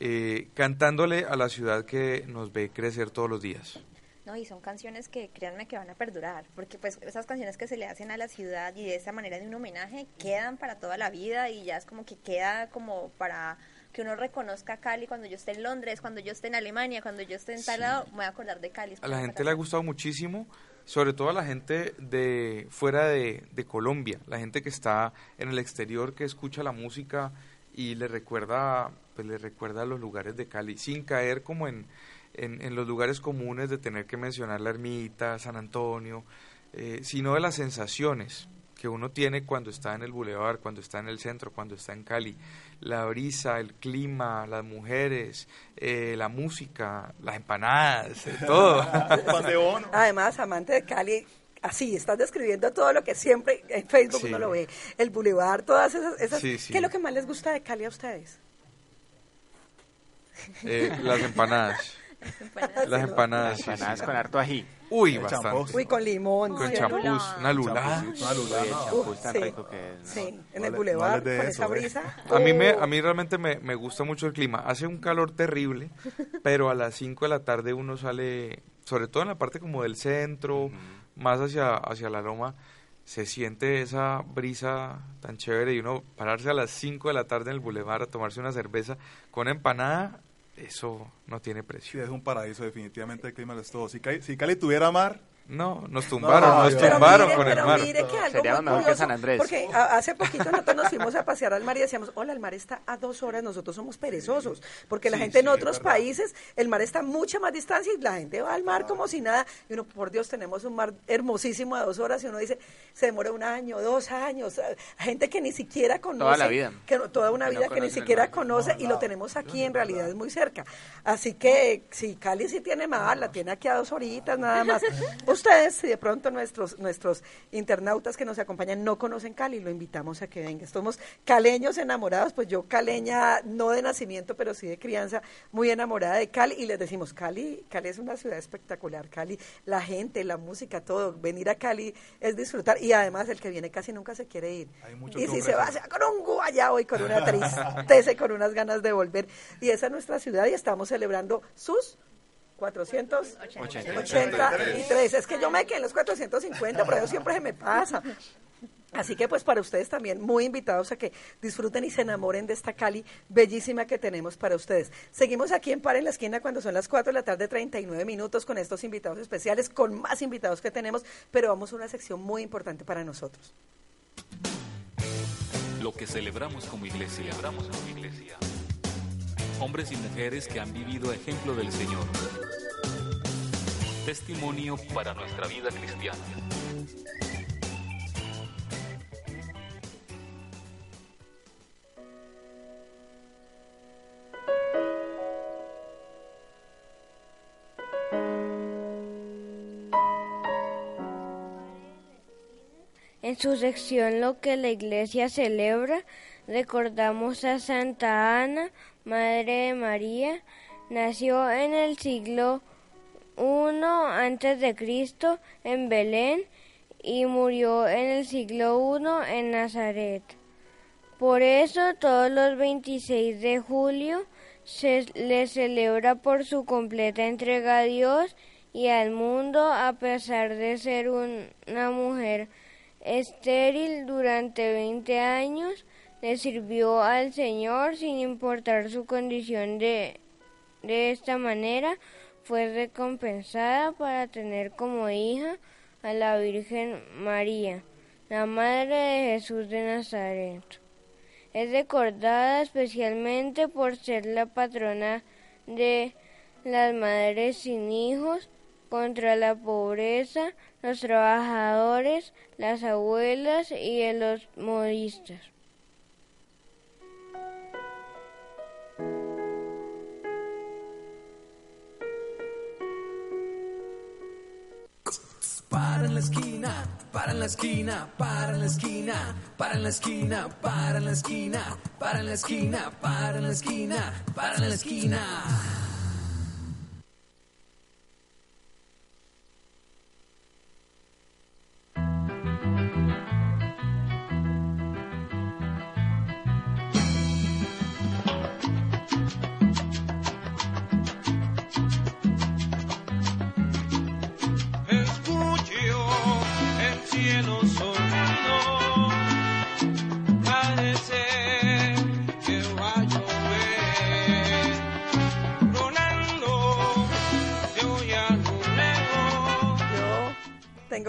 eh, cantándole a la ciudad que nos ve crecer todos los días. No, y son canciones que créanme que van a perdurar, porque pues esas canciones que se le hacen a la ciudad y de esa manera de un homenaje quedan para toda la vida y ya es como que queda como para que uno reconozca Cali cuando yo esté en Londres, cuando yo esté en Alemania, cuando yo esté en lado, me voy a acordar de Cali. A la gente le ha gustado muchísimo, sobre todo a la gente de fuera de, de, Colombia, la gente que está en el exterior, que escucha la música y le recuerda, pues le recuerda los lugares de Cali, sin caer como en, en, en los lugares comunes de tener que mencionar la ermita, San Antonio, eh, sino de las sensaciones que uno tiene cuando está en el bulevar, cuando está en el centro, cuando está en Cali. La brisa, el clima, las mujeres, eh, la música, las empanadas, eh, todo. Además, amante de Cali, así, estás describiendo todo lo que siempre en Facebook Sí. uno lo ve. El bulevar, todas esas... esas Sí, sí. ¿Qué es lo que más les gusta de Cali a ustedes? Eh, las empanadas. Las empanadas. sí, Empanadas sí. con harto ají. Uy, El bastante. champús. Uy, con limón. Con champús, una lulada. Champús, una lulada, champús tan sí. rico que es. ¿no? Sí, en el no bulevar, con eso, esa eh. brisa. A mí, me, a mí realmente me, me gusta mucho el clima. Hace un calor terrible, pero a las 5 de la tarde uno sale, sobre todo en la parte como del centro, más hacia, hacia la loma, se siente esa brisa tan chévere y uno pararse a las 5 de la tarde en el bulevar a tomarse una cerveza con empanada, eso no tiene Sí, precio. es un paraíso, definitivamente el clima es todo. Si Cali, si Cali tuviera mar, No, nos tumbaron, nos tumbaron con el mar. Mire que algo Sería mejor que San Andrés. Porque hace poquito nosotros nos fuimos a pasear al mar y decíamos, hola, el mar está a dos horas, nosotros somos perezosos. Porque la gente en otros países, el mar está a mucha más distancia y la gente va al mar como si nada. Y uno, por Dios, tenemos un mar hermosísimo a dos horas y uno dice, se demora un año, dos años. Gente que ni siquiera conoce. Toda la vida. Que toda una vida que ni siquiera conoce y lo tenemos aquí en realidad es muy cerca. Así que si Cali sí tiene mar, la tiene aquí a dos horitas nada más. Ustedes, si de pronto nuestros, nuestros internautas que nos acompañan no conocen Cali, lo invitamos a que vengan. Somos caleños enamorados, pues yo caleña no de nacimiento, pero sí de crianza, muy enamorada de Cali y les decimos, Cali, Cali es una ciudad espectacular, Cali, la gente, la música, todo, venir a Cali es disfrutar y además el que viene casi nunca se quiere ir. Y si se va, se va con un guayabo y con una tristeza y con unas ganas de volver. Y esa es nuestra ciudad y estamos celebrando sus 483. Es que yo me quedé en los 450, pero eso siempre se me pasa. Así que pues para ustedes también muy invitados a que disfruten y se enamoren de esta Cali bellísima que tenemos para ustedes. Seguimos aquí en Par en la Esquina cuando son las 4 de la tarde, 39 minutos con estos invitados especiales, con más invitados que tenemos, pero vamos a una sección muy importante para nosotros. Lo que celebramos como iglesia. Celebramos como iglesia hombres y mujeres que han vivido ejemplo del Señor. Testimonio para nuestra vida cristiana. En su sección Lo que la Iglesia celebra, recordamos a Santa Ana, Madre de María, nació en el siglo I antes de Cristo en Belén y murió en el siglo I en Nazaret. Por eso todos los 26 de julio se le celebra por su completa entrega a Dios y al mundo a pesar de ser una mujer estéril durante 20 años le sirvió al Señor sin importar su condición de, de esta manera fue recompensada para tener como hija a la Virgen María, la Madre de Jesús de Nazaret. Es recordada especialmente por ser la patrona de las madres sin hijos, contra la pobreza, los trabajadores, las abuelas y los modistas. Para en la esquina, para en la esquina, para en la esquina, para en la esquina, para en la esquina, para en la esquina, para en la esquina, para en la esquina.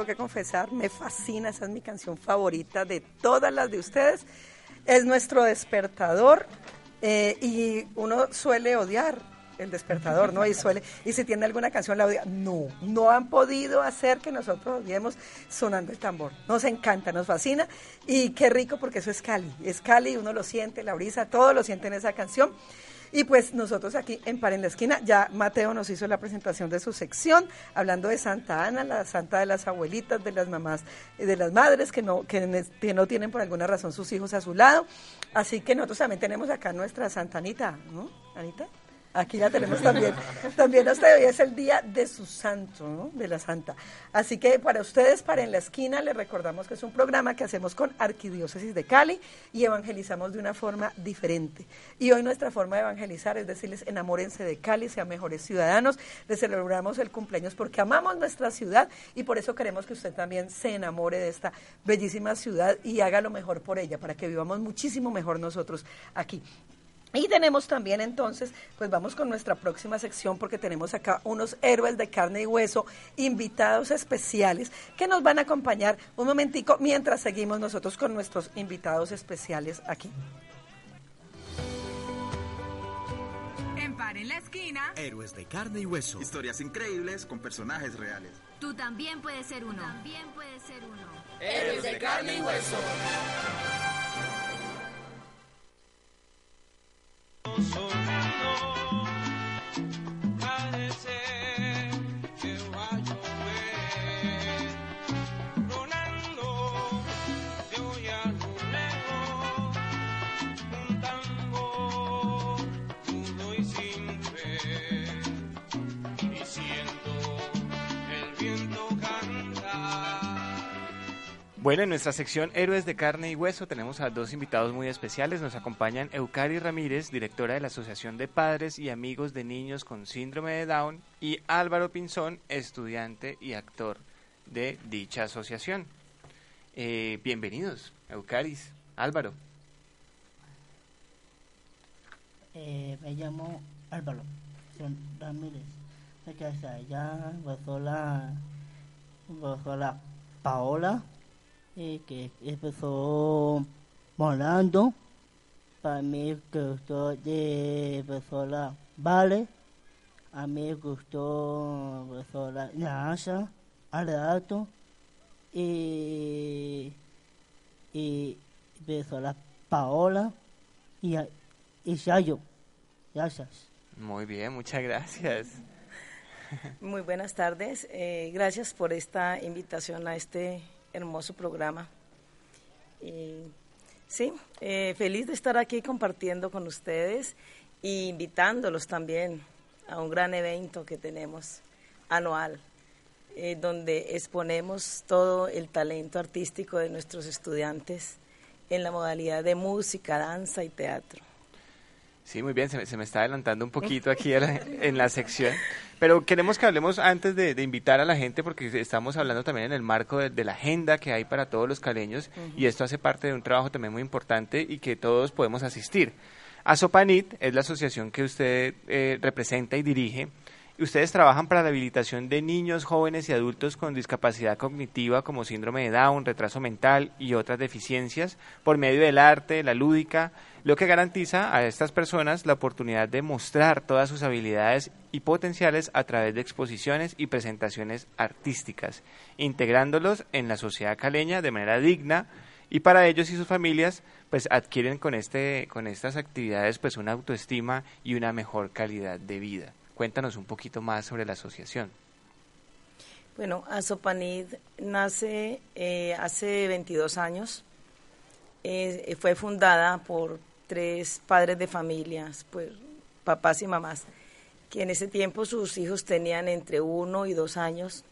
Que confesar, me fascina, esa es mi canción favorita de todas las de ustedes. Es nuestro despertador eh, y uno suele odiar el despertador, ¿no? Y suele, y si tiene alguna canción la odia, no, no han podido hacer que nosotros odiemos sonando el tambor. Nos encanta, nos fascina y qué rico porque eso es Cali, es Cali, uno lo siente, la brisa, todo lo siente en esa canción. Y pues nosotros aquí en Par en la Esquina, ya Mateo nos hizo la presentación de su sección, hablando de Santa Ana, la santa de las abuelitas, de las mamás, de las madres que no, que, no tienen por alguna razón sus hijos a su lado. Así que nosotros también tenemos acá nuestra Santa Anita, ¿no? Anita. Aquí la tenemos también. También hasta hoy es el día de su santo, ¿no? de la santa. Así que para ustedes, para En la Esquina, les recordamos que es un programa que hacemos con Arquidiócesis de Cali y evangelizamos de una forma diferente. Y hoy nuestra forma de evangelizar es decirles, enamórense de Cali, sean mejores ciudadanos. Les celebramos el cumpleaños porque amamos nuestra ciudad y por eso queremos que usted también se enamore de esta bellísima ciudad y haga lo mejor por ella, para que vivamos muchísimo mejor nosotros aquí. Y tenemos también entonces, pues vamos con nuestra próxima sección porque tenemos acá unos héroes de carne y hueso, invitados especiales que nos van a acompañar un momentico mientras seguimos nosotros con nuestros invitados especiales aquí. En Par en la esquina, héroes de carne y hueso. Historias increíbles con personajes reales. Tú también puedes ser uno. También puedes ser uno. Héroes de carne y hueso. Parece Bueno, en nuestra sección Héroes de Carne y Hueso tenemos a dos invitados muy especiales. Nos acompañan Eucari Ramírez, directora de la Asociación de Padres y Amigos de Niños con Síndrome de Down, y Álvaro Pinzón, estudiante y actor de dicha asociación. Eh, bienvenidos, Eucaris, Álvaro. Eh, me llamo Álvaro Ramírez. Me casa allá, la, la Paola eh, que empezó morando. Para mí gustó de persona Vale. A mí gustó persona Nasa, Arato y, y persona Paola y, y Sayo. Gracias. Muy bien, muchas gracias. Muy buenas tardes. Eh, gracias por esta invitación a este hermoso programa. Y, sí, eh, feliz de estar aquí compartiendo con ustedes e invitándolos también a un gran evento que tenemos anual, eh, donde exponemos todo el talento artístico de nuestros estudiantes en la modalidad de música, danza y teatro. Sí, muy bien, se me, se me está adelantando un poquito aquí en la sección. Pero queremos que hablemos antes de, invitar a la gente, porque estamos hablando también en el marco de, la agenda que hay para todos los caleños, y esto hace parte de un trabajo también muy importante y que todos podemos asistir. ASOPANIT es la asociación que usted eh, representa y dirige. Ustedes trabajan para la habilitación de niños, jóvenes y adultos con discapacidad cognitiva como síndrome de Down, retraso mental y otras deficiencias por medio del arte, la lúdica, lo que garantiza a estas personas la oportunidad de mostrar todas sus habilidades y potenciales a través de exposiciones y presentaciones artísticas, integrándolos en la sociedad caleña de manera digna y para ellos y sus familias pues adquieren con este con estas actividades pues una autoestima y una mejor calidad de vida. Cuéntanos un poquito más sobre la asociación. Bueno, Asopanid nace eh, hace 22 años. Eh, fue fundada por tres padres de familias, pues papás y mamás, que en ese tiempo sus hijos tenían entre uno y dos años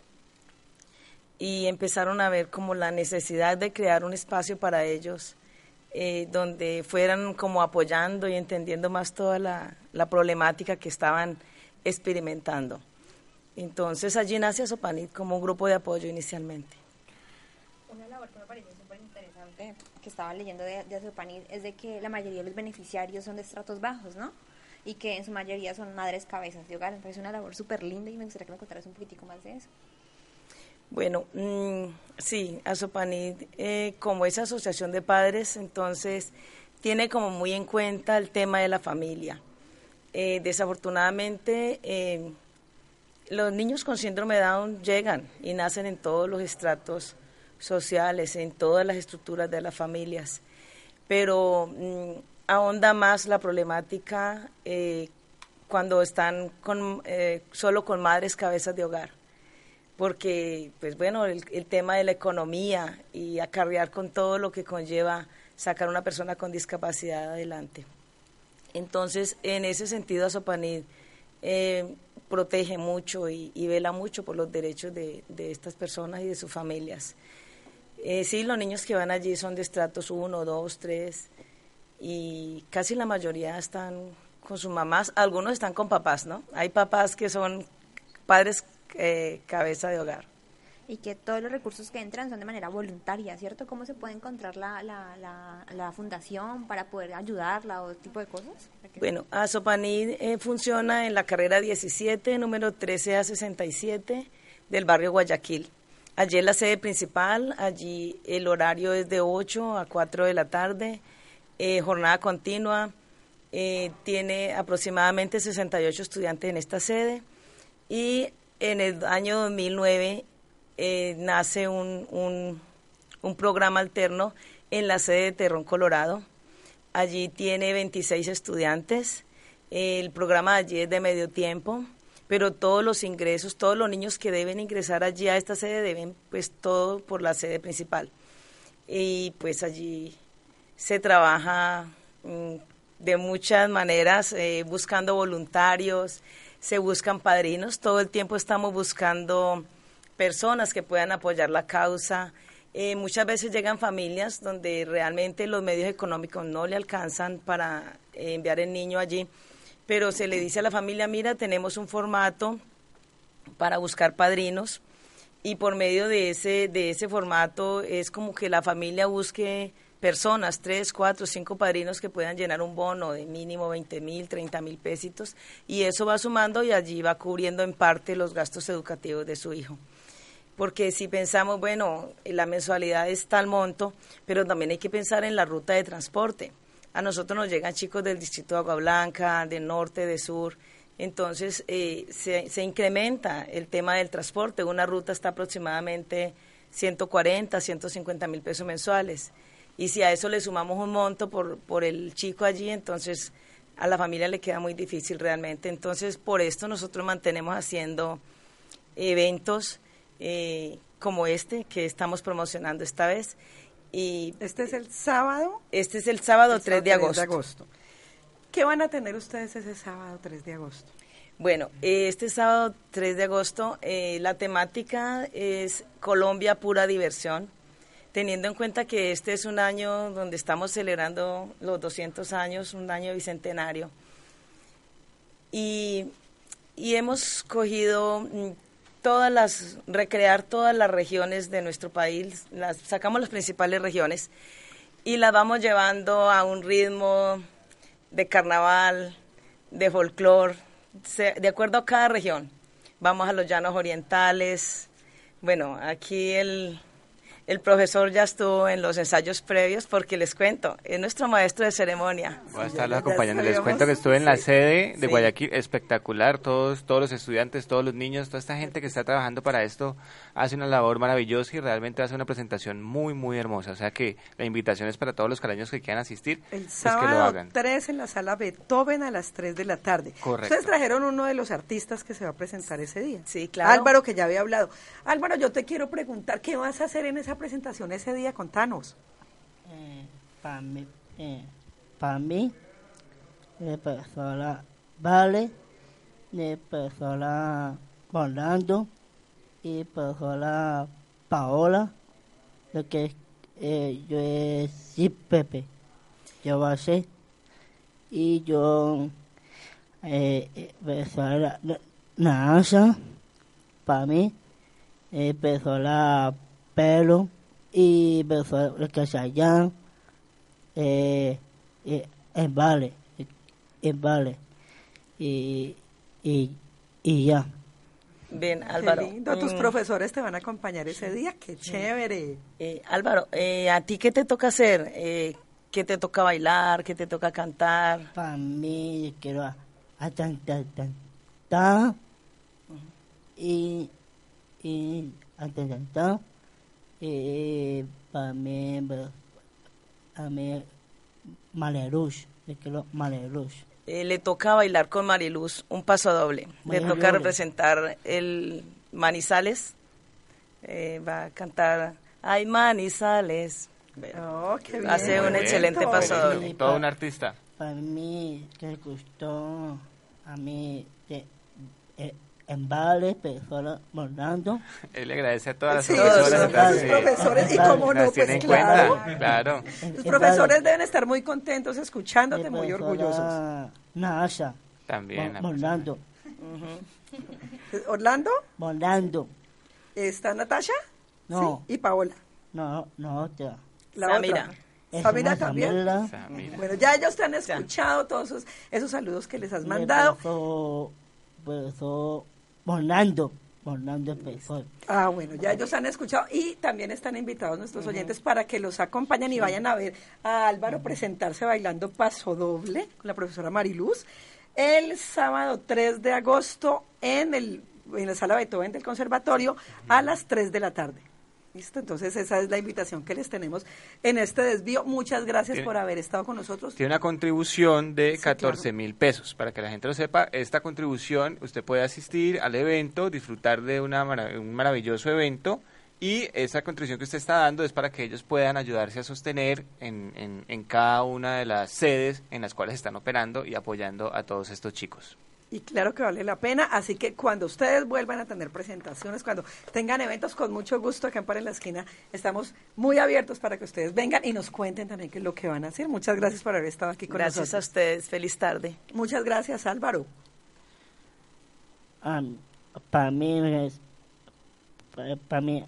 y empezaron a ver como la necesidad de crear un espacio para ellos eh, donde fueran como apoyando y entendiendo más toda la, problemática que estaban experimentando. Entonces allí nace Sopanit como un grupo de apoyo inicialmente. Una labor que estaba leyendo de, Asopanit es de que la mayoría de los beneficiarios son de estratos bajos, ¿no? Y que en su mayoría son madres cabezas de hogar. Me parece una labor súper linda y me gustaría que me contaras un poquitico más de eso. Bueno, mm, sí, Asopanit, eh, como es asociación de padres, entonces tiene como muy en cuenta el tema de la familia. Eh, desafortunadamente, eh, los niños con síndrome de Down llegan y nacen en todos los estratos sociales, en todas las estructuras de las familias, pero mm, ahonda más la problemática eh, cuando están con, eh, solo con madres cabezas de hogar, porque, pues bueno, el, tema de la economía y acarrear con todo lo que conlleva sacar a una persona con discapacidad adelante. Entonces, en ese sentido, Asopanid eh, protege mucho y, vela mucho por los derechos de, de estas personas y de sus familias. Eh, sí, los niños que van allí son de estratos 1, 2, 3 y casi la mayoría están con sus mamás, algunos están con papás, ¿no? Hay papás que son padres eh, cabeza de hogar. y que todos los recursos que entran son de manera voluntaria, ¿cierto? ¿Cómo se puede encontrar la, la, la, fundación para poder ayudarla o tipo de cosas? Bueno, Asopanid eh, funciona en la carrera 17, número 13 a 67 del barrio Guayaquil. Allí es la sede principal, allí el horario es de 8 a 4 de la tarde, eh, jornada continua, eh, tiene aproximadamente 68 estudiantes en esta sede y en el año 2009 eh, nace un, un, programa alterno en la sede de Terrón, Colorado. Allí tiene 26 estudiantes. El programa allí es de medio tiempo, pero todos los ingresos, todos los niños que deben ingresar allí a esta sede deben, pues todo por la sede principal. Y pues allí se trabaja mm, de muchas maneras, eh, buscando voluntarios, se buscan padrinos, todo el tiempo estamos buscando personas que puedan apoyar la causa. Eh, muchas veces llegan familias donde realmente los medios económicos no le alcanzan para eh, enviar el niño allí, pero se le dice a la familia, mira, tenemos un formato para buscar padrinos y por medio de ese, de ese formato es como que la familia busque personas, tres, cuatro, cinco padrinos que puedan llenar un bono de mínimo 20 mil, 30 mil pesitos y eso va sumando y allí va cubriendo en parte los gastos educativos de su hijo. Porque si pensamos, bueno, la mensualidad es tal monto, pero también hay que pensar en la ruta de transporte. A nosotros nos llegan chicos del distrito de Agua Blanca, del norte, del sur, entonces eh, se, se incrementa el tema del transporte. Una ruta está aproximadamente 140, 150 mil pesos mensuales y si a eso le sumamos un monto por, por el chico allí, entonces a la familia le queda muy difícil realmente. Entonces, por esto nosotros mantenemos haciendo eventos eh, como este que estamos promocionando esta vez. Y ¿Este es el sábado? Este es el sábado, 3, de, agosto. de agosto. ¿Qué van a tener ustedes ese sábado 3 de agosto? Bueno, este sábado 3 de agosto eh, la temática es Colombia pura diversión teniendo en cuenta que este es un año donde estamos celebrando los 200 años, un año bicentenario. Y, hemos cogido mm, todas las, recrear todas las regiones de nuestro país, las, sacamos las principales regiones y las vamos llevando a un ritmo de carnaval, de folclore, de acuerdo a cada región. Vamos a los llanos orientales, bueno, aquí el, el profesor ya estuvo en los ensayos previos porque les cuento, es nuestro maestro de ceremonia. Voy a estarlos acompañando. Les cuento que estuve en la sede de Guayaquil, espectacular. Todos, todos los estudiantes, todos los niños, toda esta gente que está trabajando para esto hace una labor maravillosa y realmente hace una presentación muy, muy hermosa. O sea que la invitación es para todos los caleños que quieran asistir. El sábado que lo hagan. 3 en la sala Beethoven a las 3 de la tarde. Correcto. Ustedes trajeron uno de los artistas que se va a presentar ese día. Sí, claro. Álvaro, que ya había hablado. Álvaro, yo te quiero preguntar, ¿qué vas a hacer en esa presentación ese día? Contanos. Eh, para mí, eh, para mí, de persona Vale, de persona Orlando y persona Paola, lo que eh, yo es sí, Pepe, yo va a y yo, eh, persona Naranja, para mí, eh, persona Pelo, y que se allá eh, eh, en Vale, en Vale, y, y, y ya. Bien, Álvaro. tus mm. profesores te van a acompañar ese día, qué chévere. Eh, Álvaro, eh, ¿a ti qué te toca hacer? Eh, ¿Qué te toca bailar? ¿Qué te toca cantar? Para mí, quiero a, a cantar, cantar, y, y a cantar eh, para mí, a mí, Malerus, eh, le toca bailar con Mariluz un paso doble. Le toca representar el Manizales. Eh, va a cantar Ay Manizales. Oh, Hace un excelente paso doble. Todo un artista. Para mí, que gustó a mí en Vale, profesora Morando. Él le agradece a todas las sí, profesoras. Profesores, y cómo no, pues claro. claro. Los profesores deben estar muy contentos escuchándote, muy orgullosos. También. Morando. ¿Orlando? ¿Orlando? Morando. ¿Está Natasha? No. ¿Y Paola? No, no, otra. La Samira. otra. Samira también. Samira. Bueno, ya ellos te han escuchado todos esos, esos saludos que les has mandado. Mornando, Mornando empezó. Ah, bueno, ya ellos han escuchado y también están invitados nuestros oyentes para que los acompañen y vayan a ver a Álvaro presentarse bailando paso doble con la profesora Mariluz el sábado 3 de agosto en, el, en la sala Beethoven del Conservatorio a las 3 de la tarde. ¿Listo? Entonces esa es la invitación que les tenemos en este desvío. Muchas gracias Tiene- por haber estado con nosotros. Tiene una contribución de Sí, 14 mil pesos. Para que la gente lo sepa, esta contribución usted puede asistir al evento, disfrutar de una un maravilloso evento y esa contribución que usted está dando es para que ellos puedan ayudarse a sostener en, en, en cada una de las sedes en las cuales están operando y apoyando a todos estos chicos. Y claro que vale la pena, así que cuando ustedes vuelvan a tener presentaciones, cuando tengan eventos, con mucho gusto acá en Para en la Esquina, estamos muy abiertos para que ustedes vengan y nos cuenten también qué es lo que van a hacer. Muchas gracias por haber estado aquí con Gracias a nosotros. ustedes. Feliz tarde. Muchas gracias, Álvaro. para mí, es, para mí,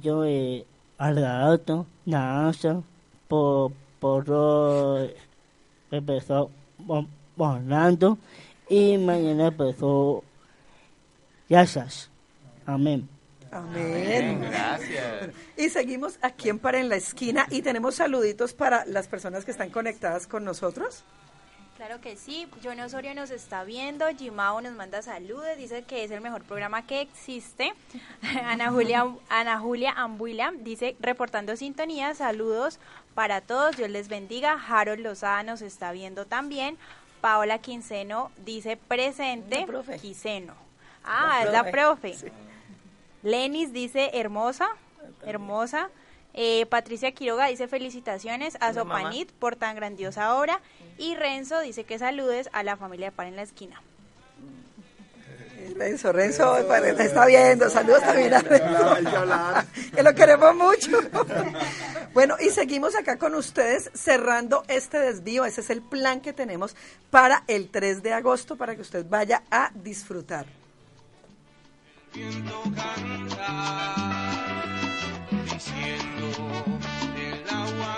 yo eh, por, por, empezó Mo- Mornando y mañana empezó Yasas. Amén. Amén. Gracias. Y seguimos aquí en Para en la Esquina y tenemos saluditos para las personas que están conectadas con nosotros. Claro que sí, John Osorio nos está viendo, Jimao nos manda saludos, dice que es el mejor programa que existe. Ana Julia, Ana Julia Ambuila dice, reportando sintonía, saludos para todos, Dios les bendiga. Harold Lozada nos está viendo también. Paola Quinceno dice presente. Quiseno. Ah, La es la profe. Lenis dice hermosa, hermosa. Eh, Patricia Quiroga dice felicitaciones a. Sopanit por tan grandiosa obra. Y Renzo dice que saludes a la familia de Par en la esquina. Renzo, Renzo, para- está viendo. Saludos también a Renzo. Que lo queremos mucho. Bueno, y seguimos acá con ustedes cerrando este desvío. Ese es el plan que tenemos para el 3 de agosto para que usted vaya a disfrutar. viento canta diciendo el agua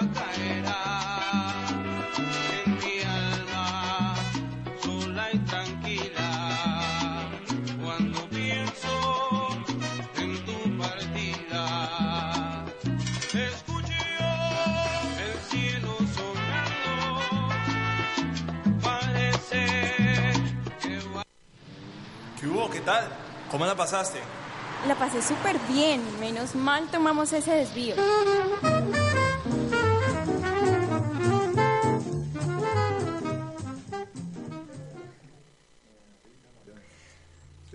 ¿Qué hubo? ¿Qué tal? ¿Cómo la pasaste? La pasé súper bien, menos mal tomamos ese desvío.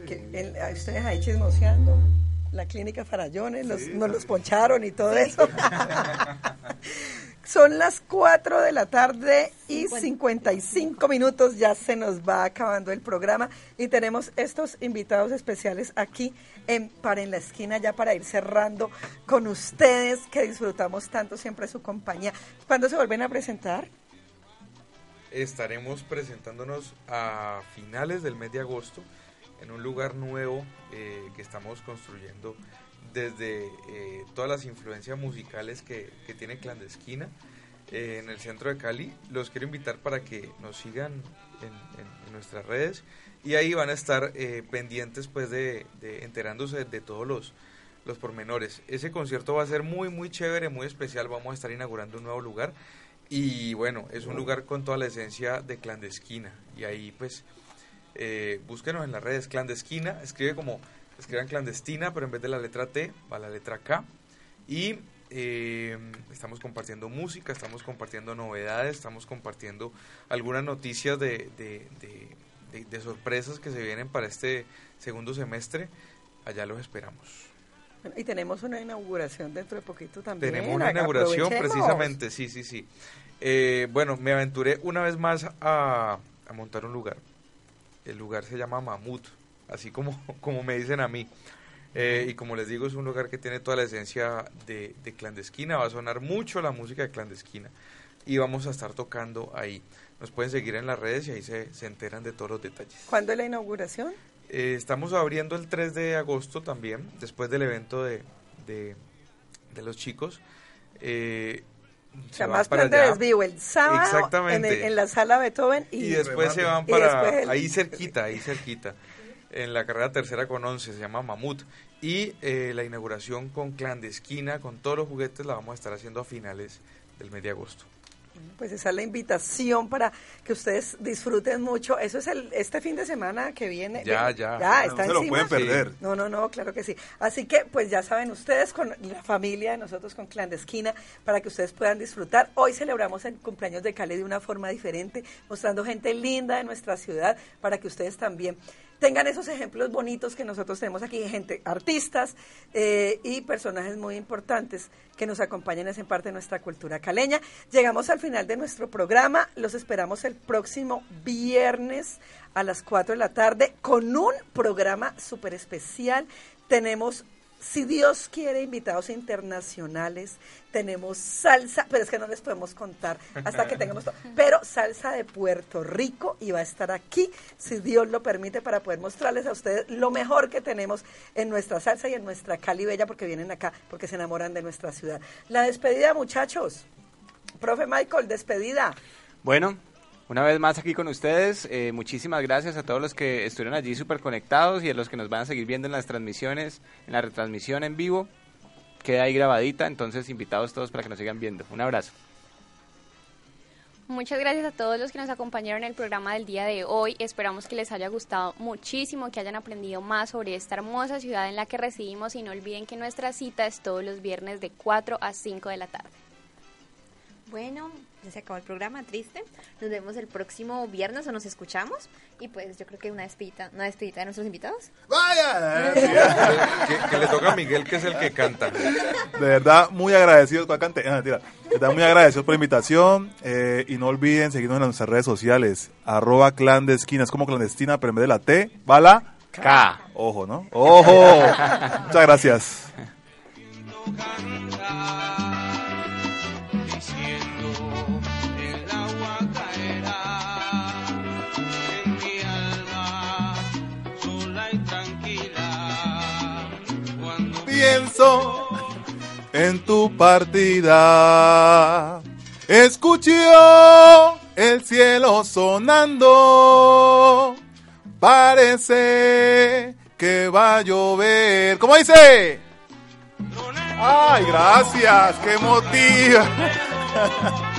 Que el- a ustedes ahí chismoseando. La clínica Farallones, los, nos los poncharon y todo eso. Son las 4 de la tarde y 55 minutos, ya se nos va acabando el programa y tenemos estos invitados especiales aquí en Para en la Esquina ya para ir cerrando con ustedes que disfrutamos tanto siempre su compañía. ¿Cuándo se vuelven a presentar? Estaremos presentándonos a finales del mes de agosto en un lugar nuevo eh, que estamos construyendo desde eh, todas las influencias musicales que, que tiene Clandesquina eh, en el centro de Cali. Los quiero invitar para que nos sigan en, en- en nuestras redes y ahí van a estar eh, pendientes pues de, de enterándose de todos los, los pormenores. Ese concierto va a ser muy muy chévere, muy especial. Vamos a estar inaugurando un nuevo lugar y bueno, es un lugar con toda la esencia de Clandesquina y ahí pues eh, búsquenos en las redes clandesquina, escribe como, escriban clandestina, pero en vez de la letra T, va la letra K. Y eh, estamos compartiendo música, estamos compartiendo novedades, estamos compartiendo algunas noticias de, de, de- sorpresas que se vienen para este segundo semestre. Allá los esperamos. Bueno, y tenemos una inauguración dentro de poquito también. Tenemos una inauguración precisamente, sí, sí, sí. Eh, bueno, me aventuré una vez más a, a montar un lugar. El lugar se llama Mamut, así como, como me dicen a mí. Eh, y como les digo, es un lugar que tiene toda la esencia de, de clandesquina. Va a sonar mucho la música de clandesquina. Y vamos a estar tocando ahí. Nos pueden seguir en las redes y ahí se, se enteran de todos los detalles. ¿Cuándo es la inauguración? Eh, estamos abriendo el 3 de agosto también, después del evento de, de, de los chicos. Eh, se sea, más plan de desvío el sábado Exactamente. En, en, la sala Beethoven y, y después se van para ahí cerquita, ahí cerquita, en la carrera tercera con 11, se llama Mamut. Y eh, la inauguración con clandestina, con todos los juguetes, la vamos a estar haciendo a finales del mes de agosto. Pues esa es la invitación para que ustedes disfruten mucho. Eso es el este fin de semana que viene. Ya, ya. Ya, está no se lo pueden perder. No, no, no, claro que sí. Así que, pues ya saben ustedes con la familia de nosotros con Clandestina para que ustedes puedan disfrutar. Hoy celebramos el cumpleaños de Cali de una forma diferente, mostrando gente linda de nuestra ciudad para que ustedes también tengan esos ejemplos bonitos que nosotros tenemos aquí, gente, artistas eh, y personajes muy importantes que nos acompañan en parte de nuestra cultura caleña. Llegamos al final de nuestro programa, los esperamos el próximo viernes a las 4 de la tarde con un programa súper especial. Tenemos si Dios quiere, invitados internacionales, tenemos salsa, pero es que no les podemos contar hasta que tengamos todo. Pero salsa de Puerto Rico y va a estar aquí, si Dios lo permite, para poder mostrarles a ustedes lo mejor que tenemos en nuestra salsa y en nuestra Cali Bella, porque vienen acá, porque se enamoran de nuestra ciudad. La despedida, muchachos. Profe Michael, despedida. Bueno, una vez más aquí con ustedes, eh, muchísimas gracias a todos los que estuvieron allí súper conectados y a los que nos van a seguir viendo en las transmisiones, en la retransmisión en vivo. Queda ahí grabadita, entonces invitados todos para que nos sigan viendo. Un abrazo. Muchas gracias a todos los que nos acompañaron en el programa del día de hoy. Esperamos que les haya gustado muchísimo, que hayan aprendido más sobre esta hermosa ciudad en la que residimos y no olviden que nuestra cita es todos los viernes de 4 a 5 de la tarde. Bueno, ya se acabó el programa, triste. Nos vemos el próximo viernes o nos escuchamos. Y pues yo creo que una despedida, una despedida de nuestros invitados. ¡Vaya! que, le toca a Miguel, que es el que canta. De verdad, muy agradecidos. Cante? De verdad, muy agradecidos por la invitación. Eh, y no olviden seguirnos en nuestras redes sociales. Arroba clandestina. Es como clandestina, pero en vez de la T, va la K. Ojo, ¿no? ¡Ojo! Muchas gracias. Pienso en tu partida. Escucho el cielo sonando. Parece que va a llover. ¿Cómo dice? Ay, gracias, qué motiva.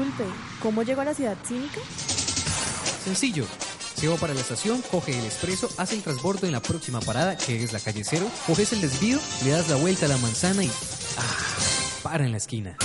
Disculpe, ¿cómo llegó a la ciudad cínica? Sencillo. Se va para la estación, coge el expreso, hace el transbordo en la próxima parada, que es la calle cero, coges el desvío, le das la vuelta a la manzana y... ¡Ah! Para en la esquina.